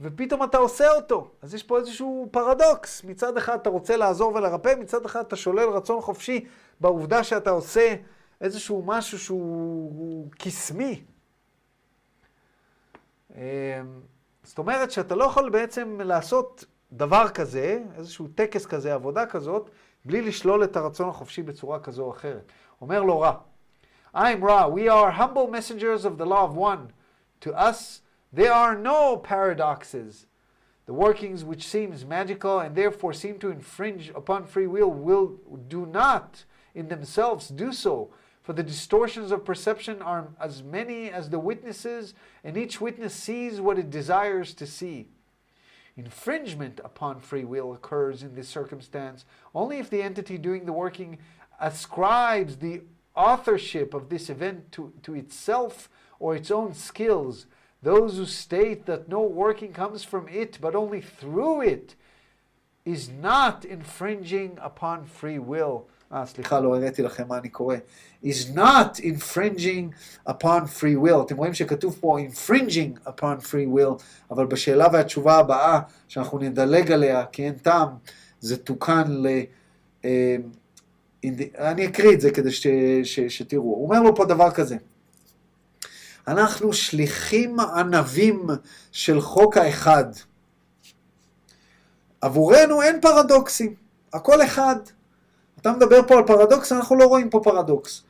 ופתאום אתה עושה אותו. אז יש פה איזשהו פרדוקס. מצד אחד אתה רוצה לעזור ולרפא, מצד אחד אתה שולל רצון חופשי בעובדה שאתה עושה איזשהו משהו שהוא קסמי. אמ, זאת אומרת שאתה לא יכול בעצם לעשות דבר כזה, איזשהו טקס כזה, עבודה כזאת, בלי לשלול את הרצון החופשי בצורה כזו או אחרת. אומר לו רע, I'm Ra, we are humble messengers of the law of one. To us, there are no paradoxes. The workings which seems magical and therefore seem to infringe upon free will will do not in themselves do so. For the distortions of perception are as many as the witnesses, and each witness sees what it desires to see. Infringement upon free will occurs in this circumstance only if the entity doing the working ascribes the authorship of this event to, to itself or its own skills. Those who state that no working comes from it but only through it is not infringing upon free will. אה, סליחה, לא הראיתי לכם מה אני קורא. is not infringing upon free will. אתם רואים שכתוב פה infringing upon free will, אבל בשאלה והתשובה הבאה, שאנחנו נדלג עליה, כי אין טעם, זה תוקן ל... אה, אני אקריא את זה כדי ש, ש, שתראו. הוא אומר לו פה דבר כזה. אנחנו שליחים ענבים של חוק האחד. עבורנו אין פרדוקסים, הכל אחד. אתה מדבר פה על פרדוקס, אנחנו לא רואים פה פרדוקס.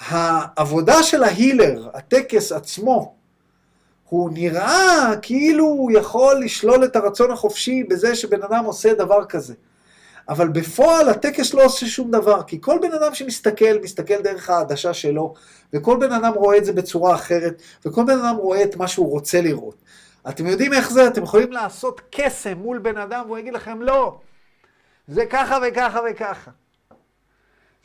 העבודה של ההילר, הטקס עצמו, הוא נראה כאילו הוא יכול לשלול את הרצון החופשי בזה שבן אדם עושה דבר כזה. אבל בפועל הטקס לא עושה שום דבר, כי כל בן אדם שמסתכל, מסתכל דרך העדשה שלו, וכל בן אדם רואה את זה בצורה אחרת, וכל בן אדם רואה את מה שהוא רוצה לראות. אתם יודעים איך זה? אתם יכולים לעשות קסם מול בן אדם, והוא יגיד לכם לא, זה ככה וככה וככה.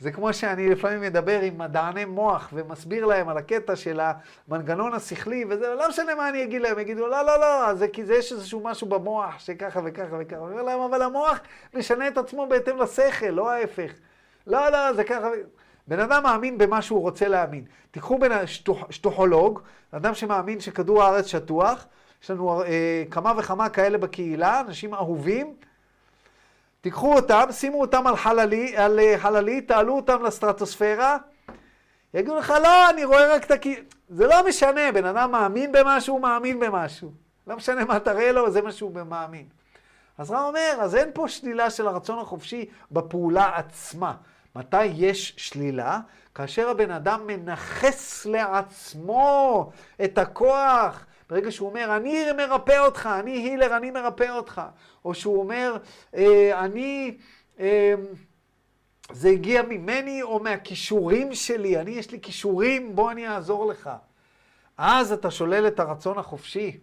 זה כמו שאני לפעמים מדבר עם מדעני מוח ומסביר להם על הקטע של המנגנון השכלי, וזה לא משנה מה אני אגיד להם, יגידו, לא, לא, לא, זה כי זה יש איזשהו משהו במוח שככה וככה וככה. אני אומר להם, אבל המוח משנה את עצמו בהתאם לשכל, לא ההפך. לא, לא, זה ככה. בן אדם מאמין במה שהוא רוצה להאמין. תיקחו בן שטוח, שטוחולוג, אדם שמאמין שכדור הארץ שטוח, יש לנו אה, כמה וכמה כאלה בקהילה, אנשים אהובים. תיקחו אותם, שימו אותם על חללית, על אה, חללית, תעלו אותם לסטרטוספירה, יגידו לך, לא, אני רואה רק את הכי... זה לא משנה, בן אדם מאמין במשהו, הוא מאמין במשהו. לא משנה מה תראה לו, זה מה שהוא מאמין. אז רב אומר, אז אין פה שלילה של הרצון החופשי בפעולה עצמה. מתי יש שלילה? כאשר הבן אדם מנכס לעצמו את הכוח. ברגע שהוא אומר, אני מרפא אותך, אני הילר, אני מרפא אותך. או שהוא אומר, אה, אני, אה, זה הגיע ממני או מהכישורים שלי, אני, יש לי כישורים, בוא אני אעזור לך. אז אתה שולל את הרצון החופשי.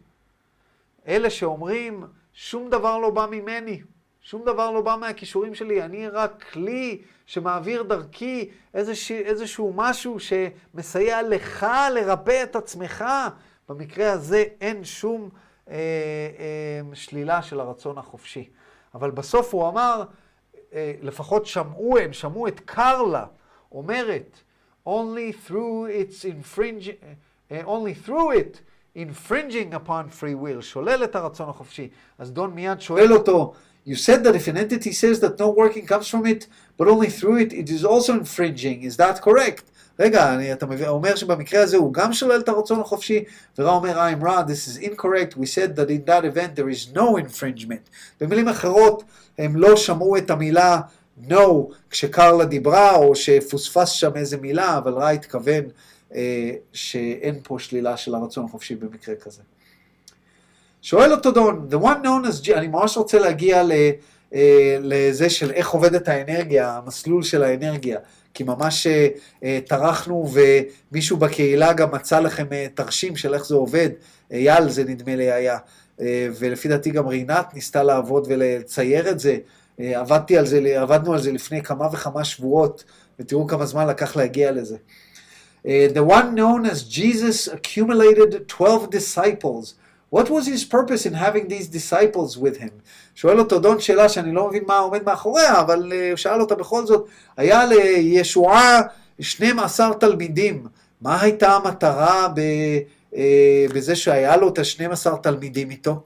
אלה שאומרים, שום דבר לא בא ממני, שום דבר לא בא מהכישורים שלי, אני רק כלי שמעביר דרכי איזשה, איזשהו משהו שמסייע לך לרפא את עצמך. במקרה הזה אין שום אה, אה, שלילה של הרצון החופשי. אבל בסוף הוא אמר, אה, לפחות שמעו הם, שמעו את קרלה אומרת, only through its infringing, uh, only through it infringing upon free will, שולל את הרצון החופשי. אז דון מיד שואל אותו, You said that if an entity says that no working comes from it, but only through it, it is also infringing. Is that correct? רגע, אני, אתה מבין, אומר שבמקרה הזה הוא גם שולל את הרצון החופשי, ורע אומר, I'm rod, this is incorrect, we said that in that event there is no infringement. במילים אחרות, הם לא שמעו את המילה no כשקרלה דיברה, או שפוספס שם איזה מילה, אבל רע התכוון אה, שאין פה שלילה של הרצון החופשי במקרה כזה. שואל אותו דון, the one known as, אני ממש רוצה להגיע ל, אה, לזה של איך עובדת האנרגיה, המסלול של האנרגיה, כי ממש אה, אה, טרחנו ומישהו בקהילה גם מצא לכם אה, תרשים של איך זה עובד, אייל זה נדמה לי היה, אה, ולפי דעתי גם רינת ניסתה לעבוד ולצייר את זה, אה, עבדתי על זה, עבדנו על זה לפני כמה וכמה שבועות, ותראו כמה זמן לקח להגיע לזה. Uh, the one known as Jesus accumulated 12 disciples. What was his purpose in having these disciples with him? שואל אותו דון שאלה שאני לא מבין מה עומד מאחוריה, אבל uh, הוא שאל אותה בכל זאת, היה לישועה 12 תלמידים, מה הייתה המטרה ב, uh, בזה שהיה לו את ה-12 תלמידים איתו?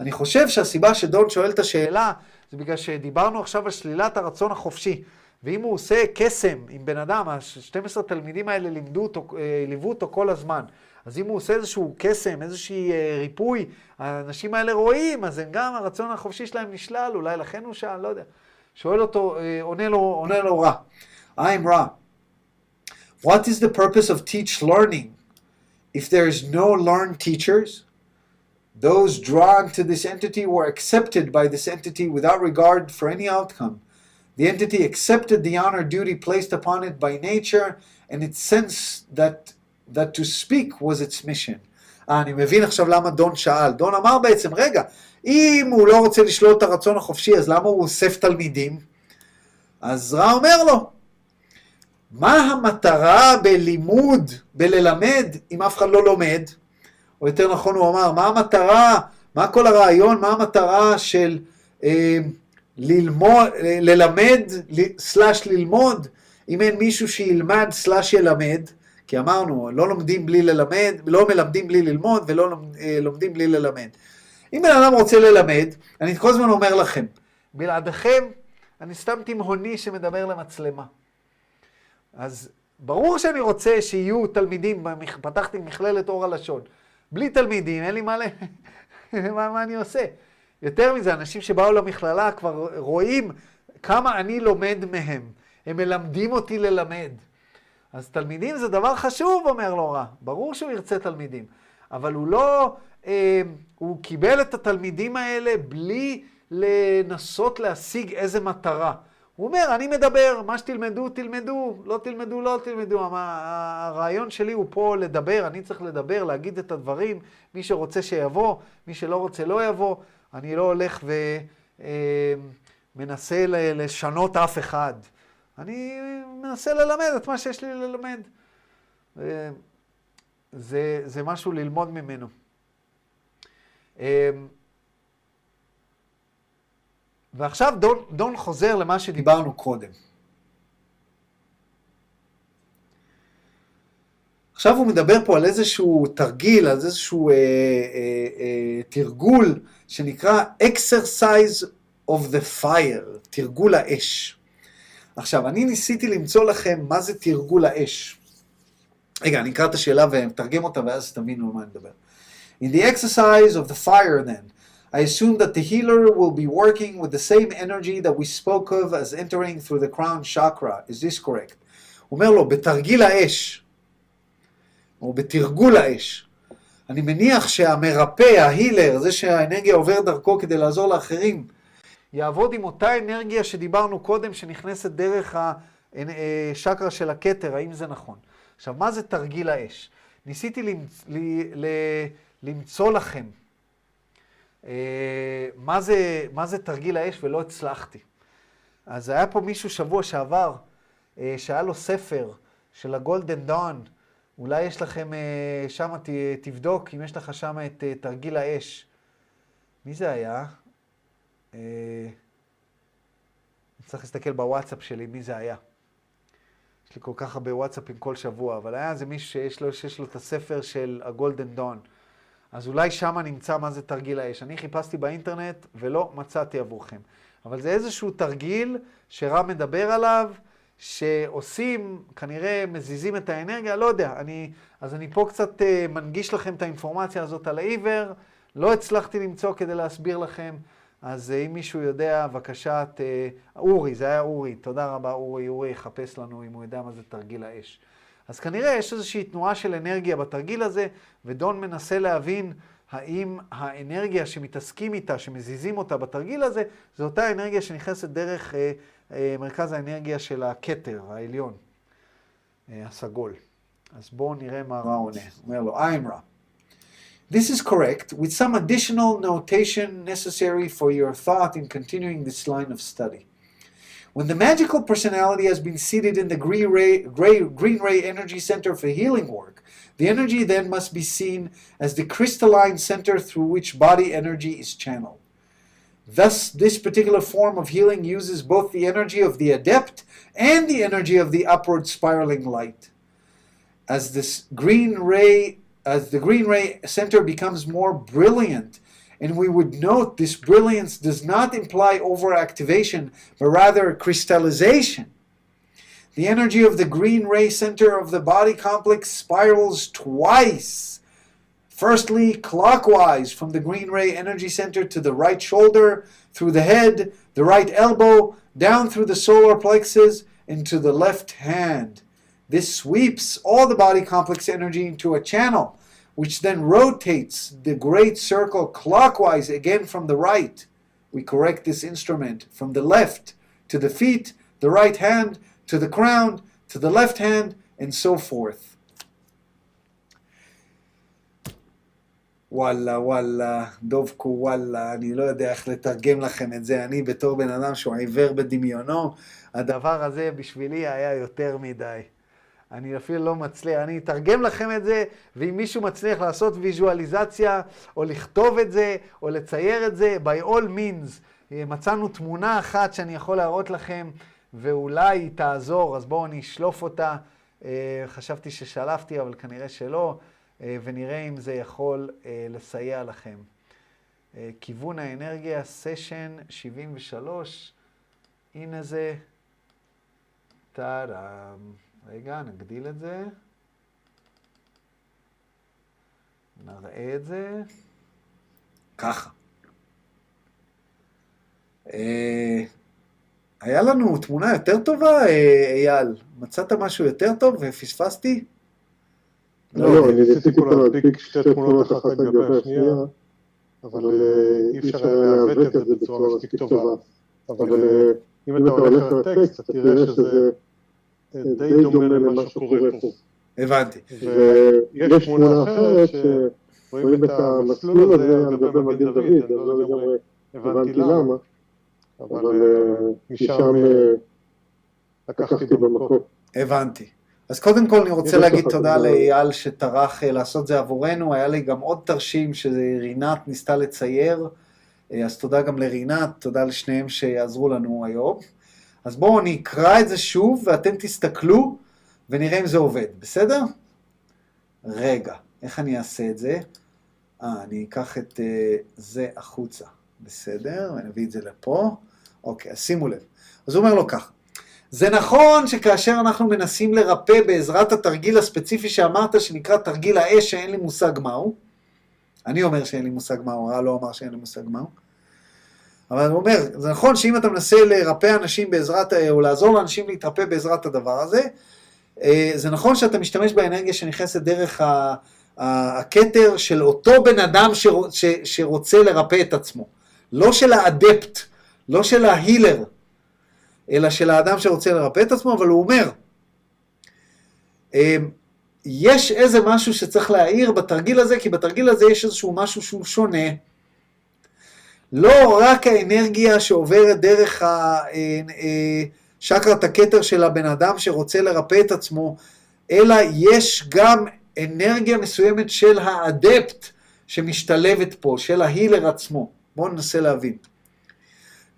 אני חושב שהסיבה שדון שואל את השאלה, זה בגלל שדיברנו עכשיו על שלילת הרצון החופשי. ואם הוא עושה קסם עם בן אדם, ה-12 תלמידים האלה לימדו אותו, ליוו אותו כל הזמן. אז אם הוא עושה איזשהו קסם, איזושהי ריפוי, האנשים האלה רואים, אז הם גם, הרצון החופשי שלהם נשלל, אולי לכן הוא שאל, לא יודע. שואל אותו, עונה לו, עונה לו רע. I'm רע. What is the purpose of teach learning? If there is no learned teachers, those drawn to this entity were accepted by this entity without regard for any outcome. The entity accepted the honor duty placed upon it by nature, and it sensed that, that to speak was its mission. אה, אני מבין עכשיו למה דון שאל. דון אמר בעצם, רגע, אם הוא לא רוצה לשלול את הרצון החופשי, אז למה הוא אוסף תלמידים? אז רע אומר לו, מה המטרה בלימוד, בללמד, אם אף אחד לא לומד? או יותר נכון הוא אמר, מה המטרה, מה כל הרעיון, מה המטרה של... אה, ללמוד, ללמד, סלאש ללמוד, אם אין מישהו שילמד סלאש ילמד, כי אמרנו, לא לומדים בלי ללמד, לא מלמדים בלי ללמוד ולא לומדים בלי ללמד. אם בן אדם רוצה ללמד, אני כל הזמן אומר לכם, בלעדיכם אני סתם תימהוני שמדבר למצלמה. אז ברור שאני רוצה שיהיו תלמידים, פתחתי מכללת אור הלשון. בלי תלמידים, אין לי מה, ל... *laughs* מה, מה אני עושה. יותר מזה, אנשים שבאו למכללה כבר רואים כמה אני לומד מהם. הם מלמדים אותי ללמד. אז תלמידים זה דבר חשוב, אומר לו רע. ברור שהוא ירצה תלמידים. אבל הוא לא, אה, הוא קיבל את התלמידים האלה בלי לנסות להשיג איזה מטרה. הוא אומר, אני מדבר, מה שתלמדו, תלמדו, לא תלמדו, לא תלמדו. הרעיון שלי הוא פה לדבר, אני צריך לדבר, להגיד את הדברים. מי שרוצה שיבוא, מי שלא רוצה לא יבוא. אני לא הולך ומנסה לשנות אף אחד. אני מנסה ללמד את מה שיש לי ללמד. אה, זה, זה משהו ללמוד ממנו. אה, ועכשיו דון, דון חוזר למה שדיברנו קודם. עכשיו הוא מדבר פה על איזשהו תרגיל, על איזשהו אה, אה, אה, תרגול שנקרא exercise of the fire, תרגול האש. עכשיו, אני ניסיתי למצוא לכם מה זה תרגול האש. רגע, אני אקרא את השאלה ומתרגם אותה ואז תבינו על מה אני מדבר. In the exercise of the fire then, I assume that the healer will be working with the same energy that we spoke of as entering through the crown chakra. Is this correct? הוא אומר לו, בתרגיל האש, או בתרגול האש, אני מניח שהמרפא, ההילר, זה שהאנרגיה עוברת דרכו כדי לעזור לאחרים, יעבוד עם אותה אנרגיה שדיברנו קודם, שנכנסת דרך השקרה של הכתר, האם זה נכון? עכשיו, מה זה תרגיל האש? ניסיתי למצ... ל... ל... למצוא לכם אה, מה זה, מה זה תרגיל האש ולא הצלחתי. אז היה פה מישהו שבוע שעבר, אה, שהיה לו ספר של הגולדן דון, אולי יש לכם אה, שם, תבדוק אם יש לך שם את תרגיל האש. מי זה היה? אני צריך להסתכל בוואטסאפ שלי מי זה היה. יש לי כל כך הרבה וואטסאפים כל שבוע, אבל היה איזה מישהו שיש לו, שיש לו את הספר של הגולדן דון. אז אולי שם נמצא מה זה תרגיל האש. אני חיפשתי באינטרנט ולא מצאתי עבורכם. אבל זה איזשהו תרגיל שרם מדבר עליו, שעושים, כנראה מזיזים את האנרגיה, לא יודע. אני, אז אני פה קצת uh, מנגיש לכם את האינפורמציה הזאת על העיוור. לא הצלחתי למצוא כדי להסביר לכם. אז uh, אם מישהו יודע, בבקשה, uh, אורי, זה היה אורי, תודה רבה אורי, אורי יחפש לנו אם הוא יודע מה זה תרגיל האש. אז כנראה יש איזושהי תנועה של אנרגיה בתרגיל הזה, ודון מנסה להבין האם האנרגיה שמתעסקים איתה, שמזיזים אותה בתרגיל הזה, זו אותה אנרגיה שנכנסת דרך אה, אה, מרכז האנרגיה של הכתר העליון, אה, הסגול. אז בואו נראה מה רע עונה. אומר לו, I'm רע. This is correct, with some additional notation necessary for your thought in continuing this line of study. When the magical personality has been seated in the green ray, gray, green ray energy center for healing work, the energy then must be seen as the crystalline center through which body energy is channeled. Thus, this particular form of healing uses both the energy of the adept and the energy of the upward spiraling light. As this green ray, as the green ray center becomes more brilliant and we would note this brilliance does not imply overactivation, but rather crystallization. The energy of the green ray center of the body complex spirals twice. Firstly, clockwise from the green ray energy center to the right shoulder, through the head, the right elbow, down through the solar plexus, into the left hand. This sweeps all the body complex energy into a channel which then rotates the great circle clockwise again from the right. We correct this instrument from the left to the feet, the right hand to the crown, to the left hand, and so forth. וואלה, וואלה, דובקו, וואלה, אני לא יודע איך לתרגם לכם את זה. אני בתור בן אדם שהוא עיוור בדמיונו, הדבר הזה בשבילי היה יותר מדי. אני אפילו לא מצליח, אני אתרגם לכם את זה, ואם מישהו מצליח לעשות ויזואליזציה, או לכתוב את זה, או לצייר את זה, by all means, מצאנו תמונה אחת שאני יכול להראות לכם, ואולי היא תעזור, אז בואו אני אשלוף אותה. אה, חשבתי ששלפתי, אבל כנראה שלא, אה, ונראה אם זה יכול אה, לסייע לכם. כיוון האנרגיה, סשן 73, הנה זה, טאדאם. רגע, נגדיל את זה. נראה את זה. ככה. אה, היה לנו תמונה יותר טובה, אה, אייל? מצאת משהו יותר טוב ופספסתי? לא, לא אני ניסיתי פה להדביק שתי תמונות אחת לגבי השנייה, אבל אה, אי אפשר לעוות את זה בצורה מספיק טובה. אבל אם אתה הולך לטקסט, אתה תראה שזה... די דומה למה שקורה פה. הבנתי. ויש תמונה אחרת שרואים את המסלול הזה על גבי מגן דוד, אני לא לגמרי הבנתי למה, אבל משם לקחתי במקום. הבנתי. אז קודם כל אני רוצה להגיד תודה. לאייל שטרח אה, לעשות זה עבורנו, היה לי גם עוד תרשים שרינת ניסתה לצייר, אה, אז תודה גם לרינת, תודה לשניהם שיעזרו לנו היום. אז בואו אני אקרא את זה שוב ואתם תסתכלו ונראה אם זה עובד, בסדר? רגע, איך אני אעשה את זה? אה, אני אקח את אה, זה החוצה, בסדר? ואני אביא את זה לפה. אוקיי, אז שימו לב. אז הוא אומר לו ככה. זה נכון שכאשר אנחנו מנסים לרפא בעזרת התרגיל הספציפי שאמרת, שנקרא תרגיל האש, שאין לי מושג מהו, אני אומר שאין לי מושג מהו, רע לא אמר שאין לי מושג מהו, אבל הוא אומר, זה נכון שאם אתה מנסה לרפא אנשים בעזרת, או לעזור לאנשים להתרפא בעזרת הדבר הזה, אה, זה נכון שאתה משתמש באנרגיה שנכנסת דרך הכתר של אותו בן אדם שרוצה לרפא את עצמו, לא של האדפט, לא של ההילר, אלא של האדם שרוצה לרפא את עצמו, אבל הוא אומר, אמ, יש איזה משהו שצריך להעיר בתרגיל הזה, כי בתרגיל הזה יש איזשהו משהו שהוא שונה. לא רק האנרגיה שעוברת דרך אה, אה, שקרת הכתר של הבן אדם שרוצה לרפא את עצמו, אלא יש גם אנרגיה מסוימת של האדפט שמשתלבת פה, של ההילר עצמו. בואו ננסה להבין.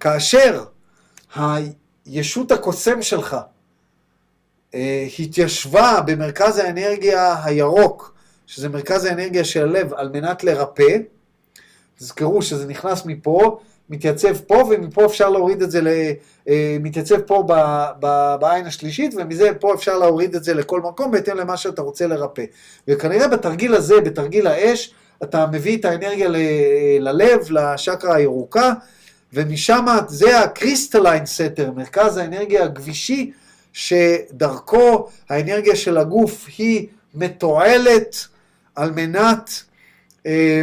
כאשר הישות הקוסם שלך אה, התיישבה במרכז האנרגיה הירוק, שזה מרכז האנרגיה של הלב, על מנת לרפא, תזכרו שזה נכנס מפה, מתייצב פה, ומפה אפשר להוריד את זה, ל, אה, מתייצב פה ב, ב, בעין השלישית, ומזה פה אפשר להוריד את זה לכל מקום, בהתאם למה שאתה רוצה לרפא. וכנראה בתרגיל הזה, בתרגיל האש, אתה מביא את האנרגיה ל, ללב, לשקרה הירוקה, ומשם זה הקריסטליין סתר, מרכז האנרגיה הגבישי, שדרכו האנרגיה של הגוף היא מתועלת על מנת אה,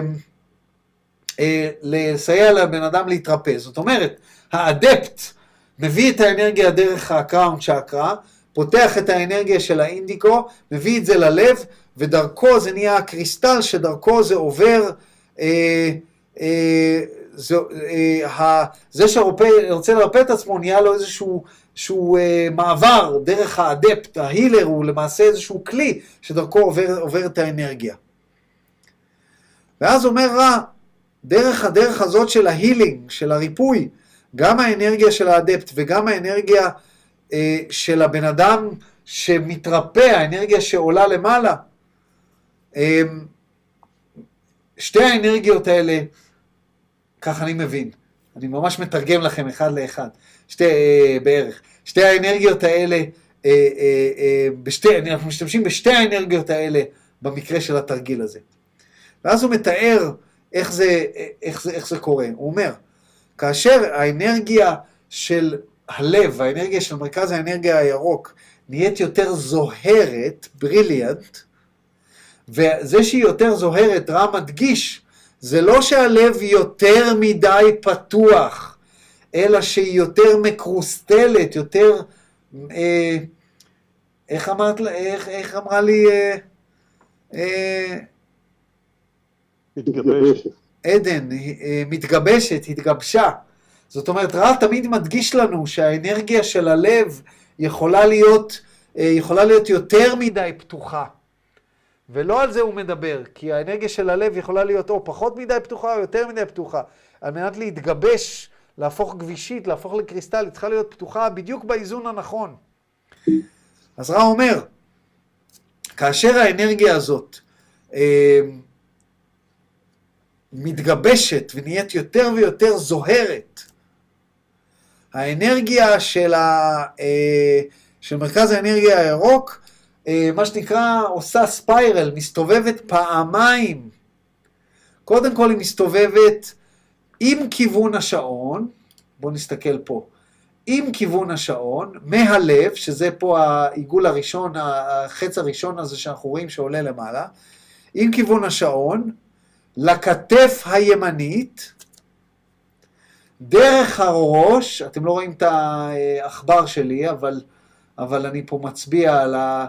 לסייע לבן אדם להתרפא. זאת אומרת, האדפט מביא את האנרגיה דרך הקראון צ'קרה, פותח את האנרגיה של האינדיקו, מביא את זה ללב, ודרכו זה נהיה הקריסטל, שדרכו זה עובר, אה, אה, זה, אה, זה שרוצה לרפא את עצמו נהיה לו איזשהו שהוא אה, מעבר דרך האדפט, ההילר הוא למעשה איזשהו כלי שדרכו עובר, עובר את האנרגיה. ואז אומר רע, דרך הדרך הזאת של ההילינג, של הריפוי, גם האנרגיה של האדפט וגם האנרגיה אה, של הבן אדם שמתרפא, האנרגיה שעולה למעלה, אה, שתי האנרגיות האלה, כך אני מבין, אני ממש מתרגם לכם אחד לאחד, שתי, אה, בערך, שתי האנרגיות האלה, אה, אה, אה, בשתי, אנחנו משתמשים בשתי האנרגיות האלה במקרה של התרגיל הזה. ואז הוא מתאר איך זה, איך זה, איך זה קורה. הוא אומר, כאשר האנרגיה של הלב, האנרגיה של מרכז האנרגיה הירוק, נהיית יותר זוהרת, בריליאנט, וזה שהיא יותר זוהרת, רע מדגיש, זה לא שהלב יותר מדי פתוח, אלא שהיא יותר מקרוסטלת, יותר, אה, איך אמרת, איך, איך אמרה לי, אה, אה, מתגבשת. עדן, אה, מתגבשת, התגבשה. זאת אומרת, רע תמיד מדגיש לנו שהאנרגיה של הלב יכולה להיות, אה, יכולה להיות יותר מדי פתוחה. ולא על זה הוא מדבר, כי האנרגיה של הלב יכולה להיות או פחות מדי פתוחה או יותר מדי פתוחה. על מנת להתגבש, להפוך גבישית, להפוך לקריסטל, היא צריכה להיות פתוחה בדיוק באיזון הנכון. אז רע אומר, כאשר האנרגיה הזאת אה, מתגבשת ונהיית יותר ויותר זוהרת, האנרגיה של, ה, אה, של מרכז האנרגיה הירוק, אה, מה שנקרא, עושה ספיירל, מסתובבת פעמיים. קודם כל היא מסתובבת עם כיוון השעון, בואו נסתכל פה, עם כיוון השעון, מהלב, שזה פה העיגול הראשון, החץ הראשון הזה שאנחנו רואים שעולה למעלה, עם כיוון השעון, לכתף הימנית, דרך הראש, אתם לא רואים את העכבר שלי, אבל, אבל אני פה מצביע על, ה,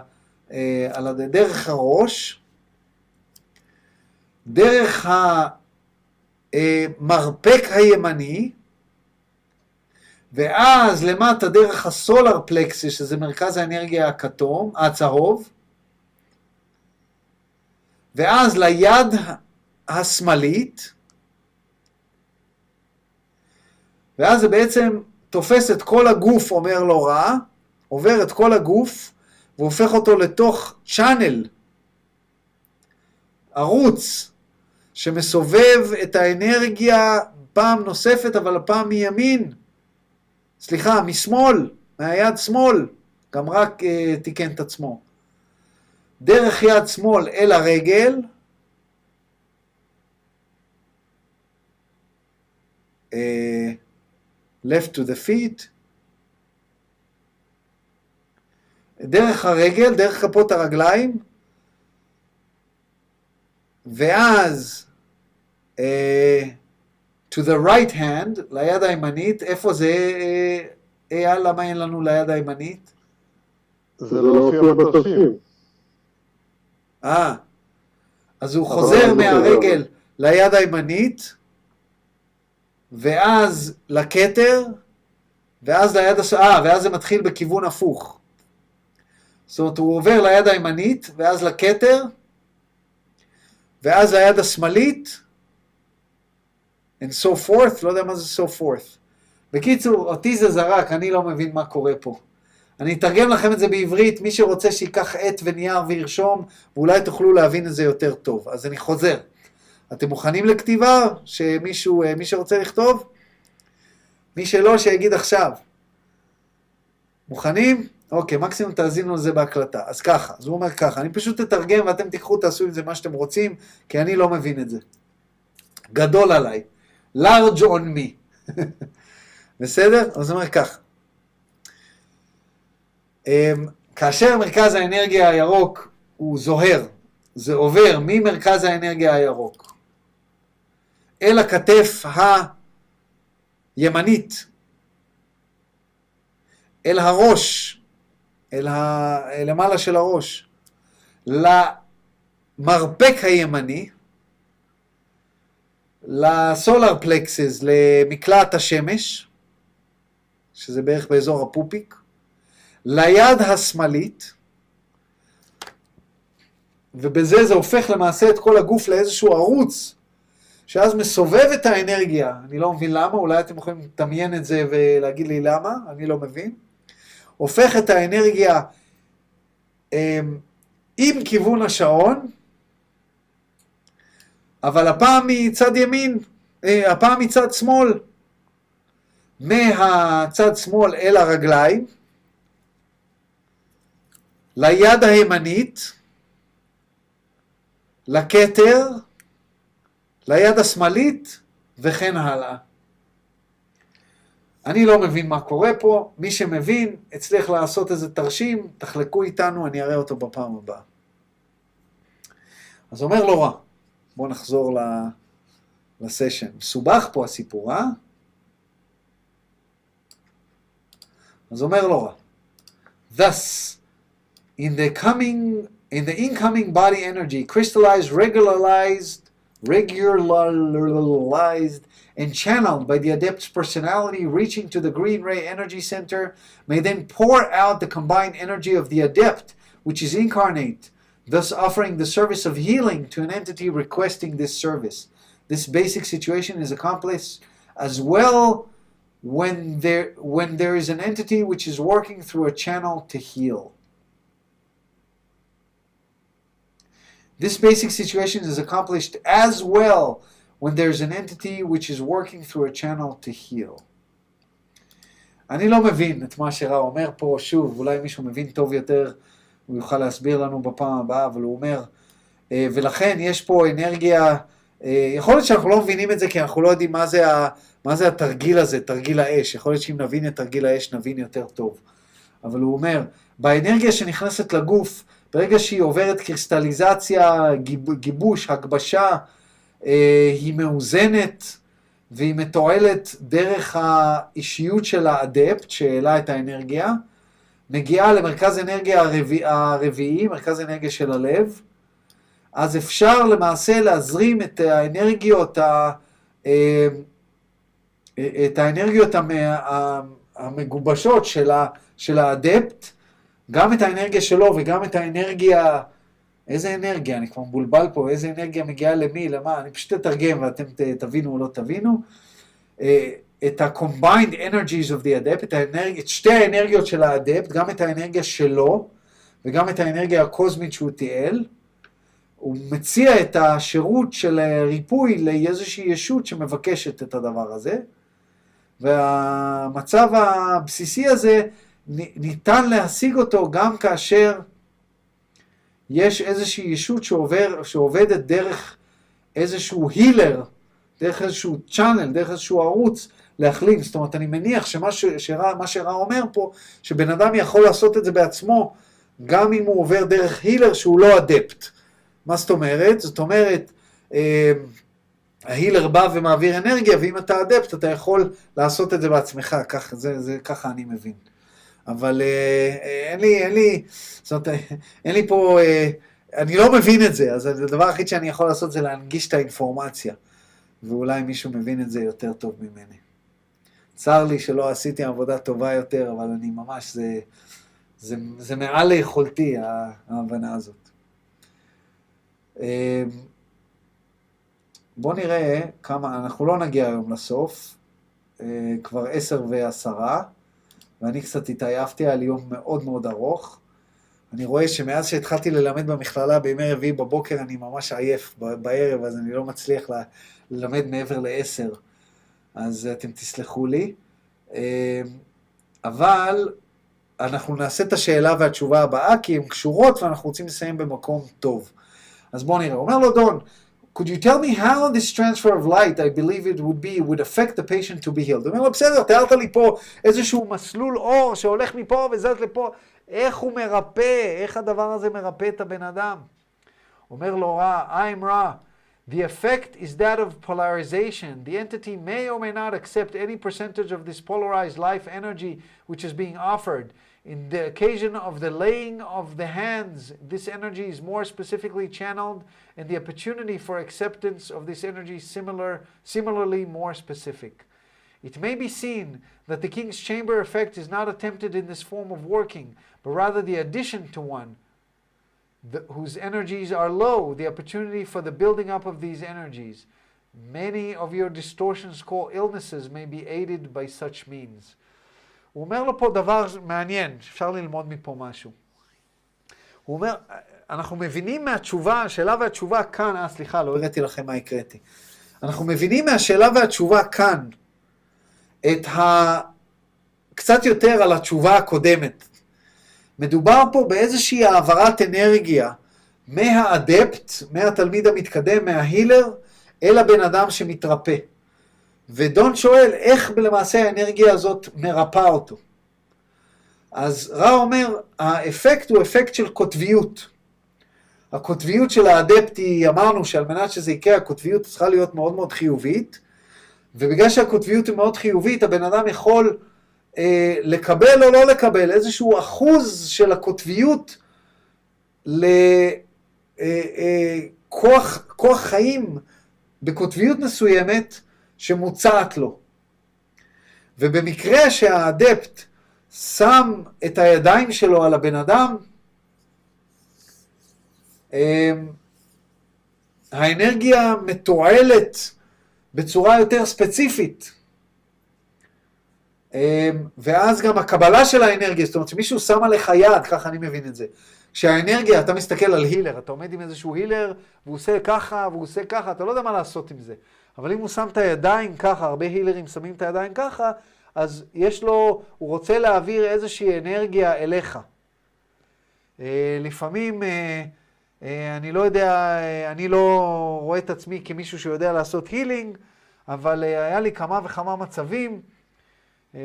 על ה, דרך הראש, דרך המרפק הימני, ואז למטה דרך הסולר פלקסס, שזה מרכז האנרגיה הכתום, הצהוב, ואז ליד השמאלית, ואז זה בעצם תופס את כל הגוף, אומר לא רע, עובר את כל הגוף, והופך אותו לתוך צ'אנל, ערוץ, שמסובב את האנרגיה פעם נוספת, אבל הפעם מימין, סליחה, משמאל, מהיד שמאל, גם רק uh, תיקן את עצמו. דרך יד שמאל אל הרגל, uh, left to the feet, דרך הרגל, דרך כפות הרגליים, ואז uh, to the right hand, ליד הימנית, איפה זה, אה, אייל, למה אין לנו ליד הימנית? זה לא הופיע בתרשים. אה, אז הוא חוזר לא מהרגל ליד הימנית, ואז לכתר, ואז ליד הש... אה, ואז זה מתחיל בכיוון הפוך. זאת אומרת, הוא עובר ליד הימנית, ואז לכתר, ואז ליד השמאלית, and so forth, לא יודע מה זה so forth. בקיצור, אותי זה זרק, אני לא מבין מה קורה פה. אני אתרגם לכם את זה בעברית, מי שרוצה שייקח עט ונייר וירשום, ואולי תוכלו להבין את זה יותר טוב. אז אני חוזר. אתם מוכנים לכתיבה? שמישהו, אה, מי שרוצה לכתוב? מי שלא, שיגיד עכשיו. מוכנים? אוקיי, מקסימום תאזינו לזה בהקלטה. אז ככה, אז הוא אומר ככה, אני פשוט אתרגם ואתם תיקחו, תעשו עם זה מה שאתם רוצים, כי אני לא מבין את זה. גדול עליי. large on me. *laughs* בסדר? אז הוא אומר ככה. אמ, כאשר מרכז האנרגיה הירוק הוא זוהר, זה עובר ממרכז האנרגיה הירוק אל הכתף הימנית, אל הראש, אל ה... למעלה של הראש, למרפק הימני, לסולר פלקסס, למקלעת השמש, שזה בערך באזור הפופיק, ליד השמאלית, ובזה זה הופך למעשה את כל הגוף לאיזשהו ערוץ, שאז מסובב את האנרגיה, אני לא מבין למה, אולי אתם יכולים לדמיין את זה ולהגיד לי למה, אני לא מבין, הופך את האנרגיה אמ, עם כיוון השעון, אבל הפעם מצד ימין, אה, הפעם מצד שמאל, מהצד שמאל אל הרגליים, ליד הימנית, לכתר, ליד השמאלית וכן הלאה. אני לא מבין מה קורה פה, מי שמבין הצליח לעשות איזה תרשים, תחלקו איתנו, אני אראה אותו בפעם הבאה. אז אומר לא רע, בואו נחזור לסשן. מסובך פה הסיפור, אה? אז אומר לא רע. Thus, in the coming, in the incoming body energy, crystallized, regularized, regularized, and channeled by the adept's personality, reaching to the green ray energy center, may then pour out the combined energy of the adept, which is incarnate, thus offering the service of healing to an entity requesting this service. This basic situation is accomplished as well when there when there is an entity which is working through a channel to heal. This basic situation is accomplished as well when there's an entity which is working through a channel to heal. אני לא מבין את מה שרע אומר פה, שוב, אולי מישהו מבין טוב יותר, הוא יוכל להסביר לנו בפעם הבאה, אבל הוא אומר, אה, ולכן יש פה אנרגיה, אה, יכול להיות שאנחנו לא מבינים את זה כי אנחנו לא יודעים מה זה, ה, מה זה התרגיל הזה, תרגיל האש, יכול להיות שאם נבין את תרגיל האש נבין יותר טוב. אבל הוא אומר, באנרגיה שנכנסת לגוף, ברגע שהיא עוברת קריסטליזציה, גיב, גיבוש, הגבשה, אה, היא מאוזנת והיא מתועלת דרך האישיות של האדפט שהעלה את האנרגיה, מגיעה למרכז אנרגיה הרביעי, הרביעי, מרכז אנרגיה של הלב, אז אפשר למעשה להזרים את האנרגיות, ה, אה, את האנרגיות המגובשות של, ה, של האדפט, גם את האנרגיה שלו וגם את האנרגיה, איזה אנרגיה, אני כבר מבולבל פה, איזה אנרגיה מגיעה למי, למה, אני פשוט אתרגם ואתם תבינו או לא תבינו. אה, את ה-combined energies of the adept, את, האנרג... את שתי האנרגיות של האדפט, גם את האנרגיה שלו וגם את האנרגיה הקוסמית שהוא תיאל. הוא מציע את השירות של ריפוי לאיזושהי ישות שמבקשת את הדבר הזה. והמצב הבסיסי הזה, ניתן להשיג אותו גם כאשר יש איזושהי ישות שעובר, שעובדת דרך איזשהו הילר, דרך איזשהו צ'אנל, דרך איזשהו ערוץ, להחלים. זאת אומרת, אני מניח שמה ש, שרע, שרע אומר פה, שבן אדם יכול לעשות את זה בעצמו, גם אם הוא עובר דרך הילר שהוא לא אדפט. מה זאת אומרת? זאת אומרת, אה, ההילר בא ומעביר אנרגיה, ואם אתה אדפט, אתה יכול לעשות את זה בעצמך, כך, זה, זה, ככה אני מבין. אבל אה, אה, אין לי, אין לי, זאת אומרת, אין לי פה, אה, אני לא מבין את זה, אז הדבר היחיד שאני יכול לעשות זה להנגיש את האינפורמציה, ואולי מישהו מבין את זה יותר טוב ממני. צר לי שלא עשיתי עבודה טובה יותר, אבל אני ממש, זה, זה, זה מעל ליכולתי, ההבנה הזאת. בואו נראה כמה, אנחנו לא נגיע היום לסוף, כבר עשר ועשרה. ואני קצת התעייפתי, היה לי יום מאוד מאוד ארוך. אני רואה שמאז שהתחלתי ללמד במכללה בימי רביעי בבוקר, אני ממש עייף בערב, אז אני לא מצליח ללמד מעבר לעשר, אז אתם תסלחו לי. אה, אבל אנחנו נעשה את השאלה והתשובה הבאה, כי הן קשורות ואנחנו רוצים לסיים במקום טוב. אז בואו נראה. אומר לו דון, could you tell me how this transfer of light, I believe it would be, would affect the patient to be healed? הוא אומר לו, בסדר, תיארת לי פה איזשהו מסלול אור שהולך מפה וזז לפה, איך הוא מרפא, איך הדבר הזה מרפא את הבן אדם? אומר לו רע, I'm רע. The effect is that of polarization. The entity may or may not accept any percentage of this polarized life energy which is being offered. In the occasion of the laying of the hands, this energy is more specifically channeled, and the opportunity for acceptance of this energy similar, similarly more specific. It may be seen that the king's chamber effect is not attempted in this form of working, but rather the addition to one the, whose energies are low, the opportunity for the building up of these energies. Many of your distortions called illnesses may be aided by such means. הוא אומר לו פה דבר מעניין, אפשר ללמוד מפה משהו. הוא אומר, אנחנו מבינים מהתשובה, השאלה והתשובה כאן, אה סליחה, לא הראיתי לכם מה הקראתי. אנחנו מבינים מהשאלה והתשובה כאן את ה... קצת יותר על התשובה הקודמת. מדובר פה באיזושהי העברת אנרגיה מהאדפט, מהתלמיד המתקדם, מההילר, אל הבן אדם שמתרפא. ודון שואל איך למעשה האנרגיה הזאת מרפאה אותו. אז רע אומר, האפקט הוא אפקט של קוטביות. הקוטביות של האדפט היא, אמרנו שעל מנת שזה יקרה, הקוטביות צריכה להיות מאוד מאוד חיובית, ובגלל שהקוטביות היא מאוד חיובית, הבן אדם יכול אה, לקבל או לא לקבל איזשהו אחוז של הקוטביות לכוח אה, אה, חיים בקוטביות מסוימת, שמוצעת לו. ובמקרה שהאדפט שם את הידיים שלו על הבן אדם, אמ, האנרגיה מתועלת בצורה יותר ספציפית. אמ, ואז גם הקבלה של האנרגיה, זאת אומרת שמישהו שם עליך יד, ככה אני מבין את זה. כשהאנרגיה, אתה מסתכל על הילר, אתה עומד עם איזשהו הילר, והוא עושה ככה, והוא עושה ככה, אתה לא יודע מה לעשות עם זה. אבל אם הוא שם את הידיים ככה, הרבה הילרים שמים את הידיים ככה, אז יש לו, הוא רוצה להעביר איזושהי אנרגיה אליך. אה, לפעמים, אה, אה, אני לא יודע, אני לא רואה את עצמי כמישהו שיודע לעשות הילינג, אבל היה לי כמה וכמה מצבים.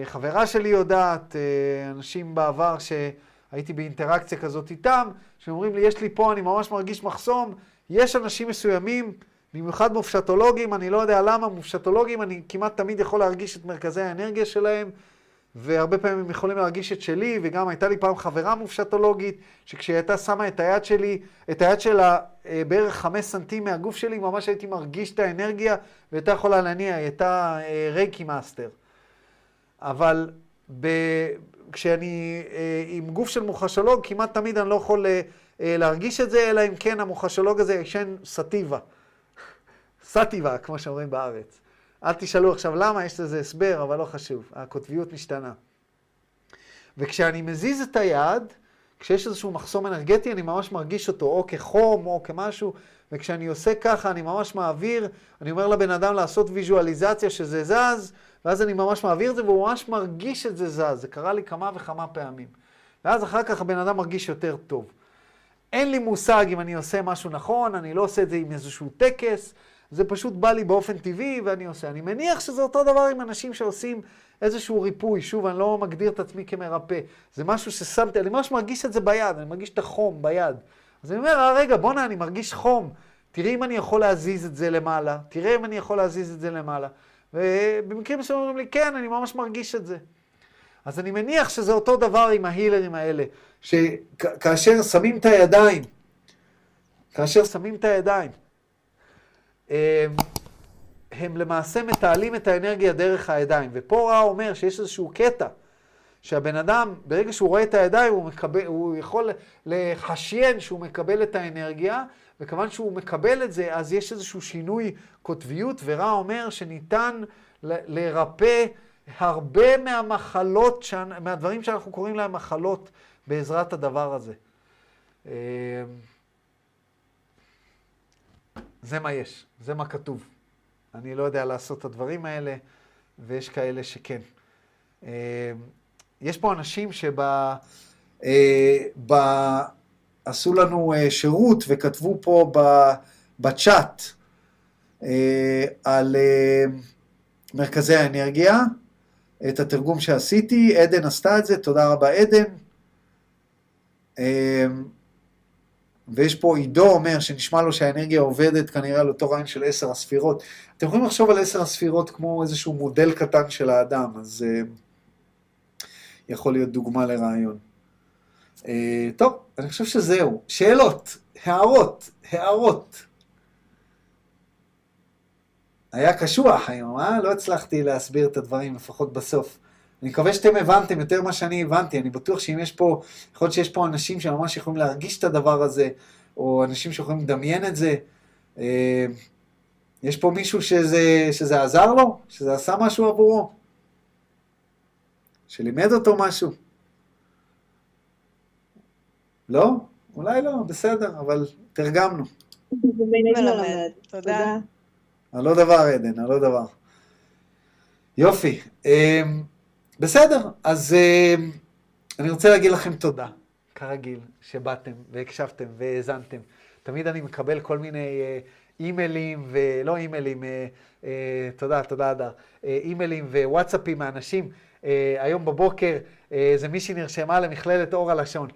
חברה שלי יודעת, אנשים בעבר שהייתי באינטראקציה כזאת איתם, שאומרים לי, יש לי פה, אני ממש מרגיש מחסום. יש אנשים מסוימים, במיוחד מופשטולוגים, אני לא יודע למה, מופשטולוגים, אני כמעט תמיד יכול להרגיש את מרכזי האנרגיה שלהם, והרבה פעמים הם יכולים להרגיש את שלי, וגם הייתה לי פעם חברה מופשטולוגית, שכשהיא הייתה שמה את היד שלי, את היד שלה אה, בערך חמש סנטים מהגוף שלי, ממש הייתי מרגיש את האנרגיה, והייתה יכולה להניע, היא הייתה אה, רייקי master. אבל ב... כשאני אה, עם גוף של מוחשולוג, כמעט תמיד אני לא יכול אה, אה, להרגיש את זה, אלא אם כן המוחשולוג הזה ישן סטיבה. סטיבה, כמו שאומרים בארץ. אל תשאלו עכשיו למה, יש לזה הסבר, אבל לא חשוב. הקוטביות משתנה. וכשאני מזיז את היד, כשיש איזשהו מחסום אנרגטי, אני ממש מרגיש אותו, או כחום או כמשהו, וכשאני עושה ככה, אני ממש מעביר, אני אומר לבן אדם לעשות ויזואליזציה שזה זז, ואז אני ממש מעביר את זה, והוא ממש מרגיש את זה זז. זה קרה לי כמה וכמה פעמים. ואז אחר כך הבן אדם מרגיש יותר טוב. אין לי מושג אם אני עושה משהו נכון, אני לא עושה את זה עם איזשהו טקס, זה פשוט בא לי באופן טבעי ואני עושה. אני מניח שזה אותו דבר עם אנשים שעושים איזשהו ריפוי. שוב, אני לא מגדיר את עצמי כמרפא. זה משהו ששמתי, אני ממש מרגיש את זה ביד, אני מרגיש את החום ביד. אז אני אומר, אה, רגע, בואנה, אני מרגיש חום. תראי אם אני יכול להזיז את זה למעלה, תראה אם אני יכול להזיז את זה למעלה. ובמקרים מסוימים אומרים לי, כן, אני ממש מרגיש את זה. אז אני מניח שזה אותו דבר עם ההילרים האלה, שכאשר שמים את הידיים, כאשר שמים את הידיים, הם, הם למעשה מתעלים את האנרגיה דרך הידיים. ופה רע אומר שיש איזשהו קטע, שהבן אדם, ברגע שהוא רואה את הידיים, הוא, מקבל, הוא יכול לחשיין שהוא מקבל את האנרגיה, וכיוון שהוא מקבל את זה, אז יש איזשהו שינוי קוטביות, ורע אומר שניתן לרפא הרבה מהמחלות, מהדברים שאנחנו קוראים להם מחלות, בעזרת הדבר הזה. זה מה יש, זה מה כתוב. אני לא יודע לעשות את הדברים האלה, ויש כאלה שכן. אמ, יש פה אנשים שב... אה, ב... עשו לנו אה, שירות וכתבו פה ב... בצ'אט אה, על אה, מרכזי האנרגיה, את התרגום שעשיתי, עדן עשתה את זה, תודה רבה עדן. ויש פה עידו אומר שנשמע לו שהאנרגיה עובדת כנראה על אותו רעיון של עשר הספירות. אתם יכולים לחשוב על עשר הספירות כמו איזשהו מודל קטן של האדם, אז אה, יכול להיות דוגמה לרעיון. אה, טוב, אני חושב שזהו. שאלות, הערות, הערות. היה קשוח היום, אה? לא הצלחתי להסביר את הדברים, לפחות בסוף. אני מקווה שאתם הבנתם יותר ממה שאני הבנתי, אני בטוח שאם יש פה, יכול להיות שיש פה אנשים שממש יכולים להרגיש את הדבר הזה, או אנשים שיכולים לדמיין את זה. אה, יש פה מישהו שזה, שזה עזר לו? שזה עשה משהו עבורו? שלימד אותו משהו? לא? אולי לא, בסדר, אבל תרגמנו. תודה. על לא דבר, עדן, על לא דבר. יופי. בסדר, אז אמ, אני רוצה להגיד לכם תודה, כרגיל, שבאתם והקשבתם והאזנתם. תמיד אני מקבל כל מיני אה, אימיילים, ולא אימיילים, אה, אה, תודה, תודה, אדר, אה, אימיילים ווואטסאפים מאנשים. אה, היום בבוקר אה, איזה מישהי נרשמה למכללת אור הלשון,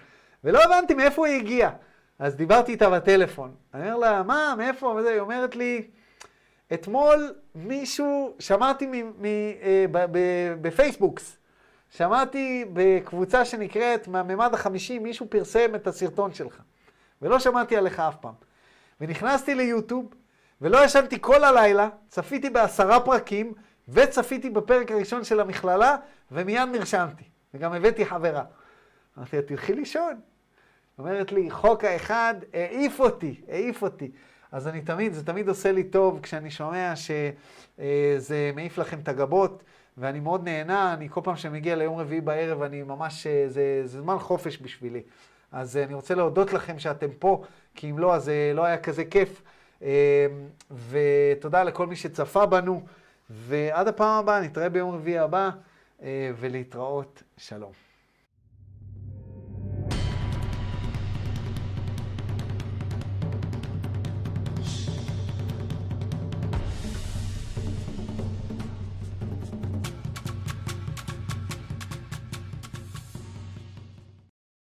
ולא הבנתי מאיפה היא הגיעה. אז דיברתי איתה בטלפון. אני אומר לה, מה, מאיפה? וזה, היא אומרת לי, אתמול מישהו, שמעתי מ- מ- אה, ב- ב- בפייסבוקס, שמעתי בקבוצה שנקראת מהממד החמישי, מישהו פרסם את הסרטון שלך, ולא שמעתי עליך אף פעם. ונכנסתי ליוטיוב, ולא ישנתי כל הלילה, צפיתי בעשרה פרקים, וצפיתי בפרק הראשון של המכללה, ומיד נרשמתי. וגם הבאתי חברה. אמרתי לה, תלכי לישון. אומרת לי, חוק האחד העיף אותי, העיף אותי. אז אני תמיד, זה תמיד עושה לי טוב כשאני שומע שזה מעיף לכם את הגבות, ואני מאוד נהנה, אני כל פעם שאני מגיע ליום רביעי בערב, אני ממש, אה, זה, זה זמן חופש בשבילי. אז אה, אני רוצה להודות לכם שאתם פה, כי אם לא, אז לא היה כזה כיף. אה, ותודה לכל מי שצפה בנו, ועד הפעם הבאה, נתראה ביום רביעי הבא, ולהתראות, שלום.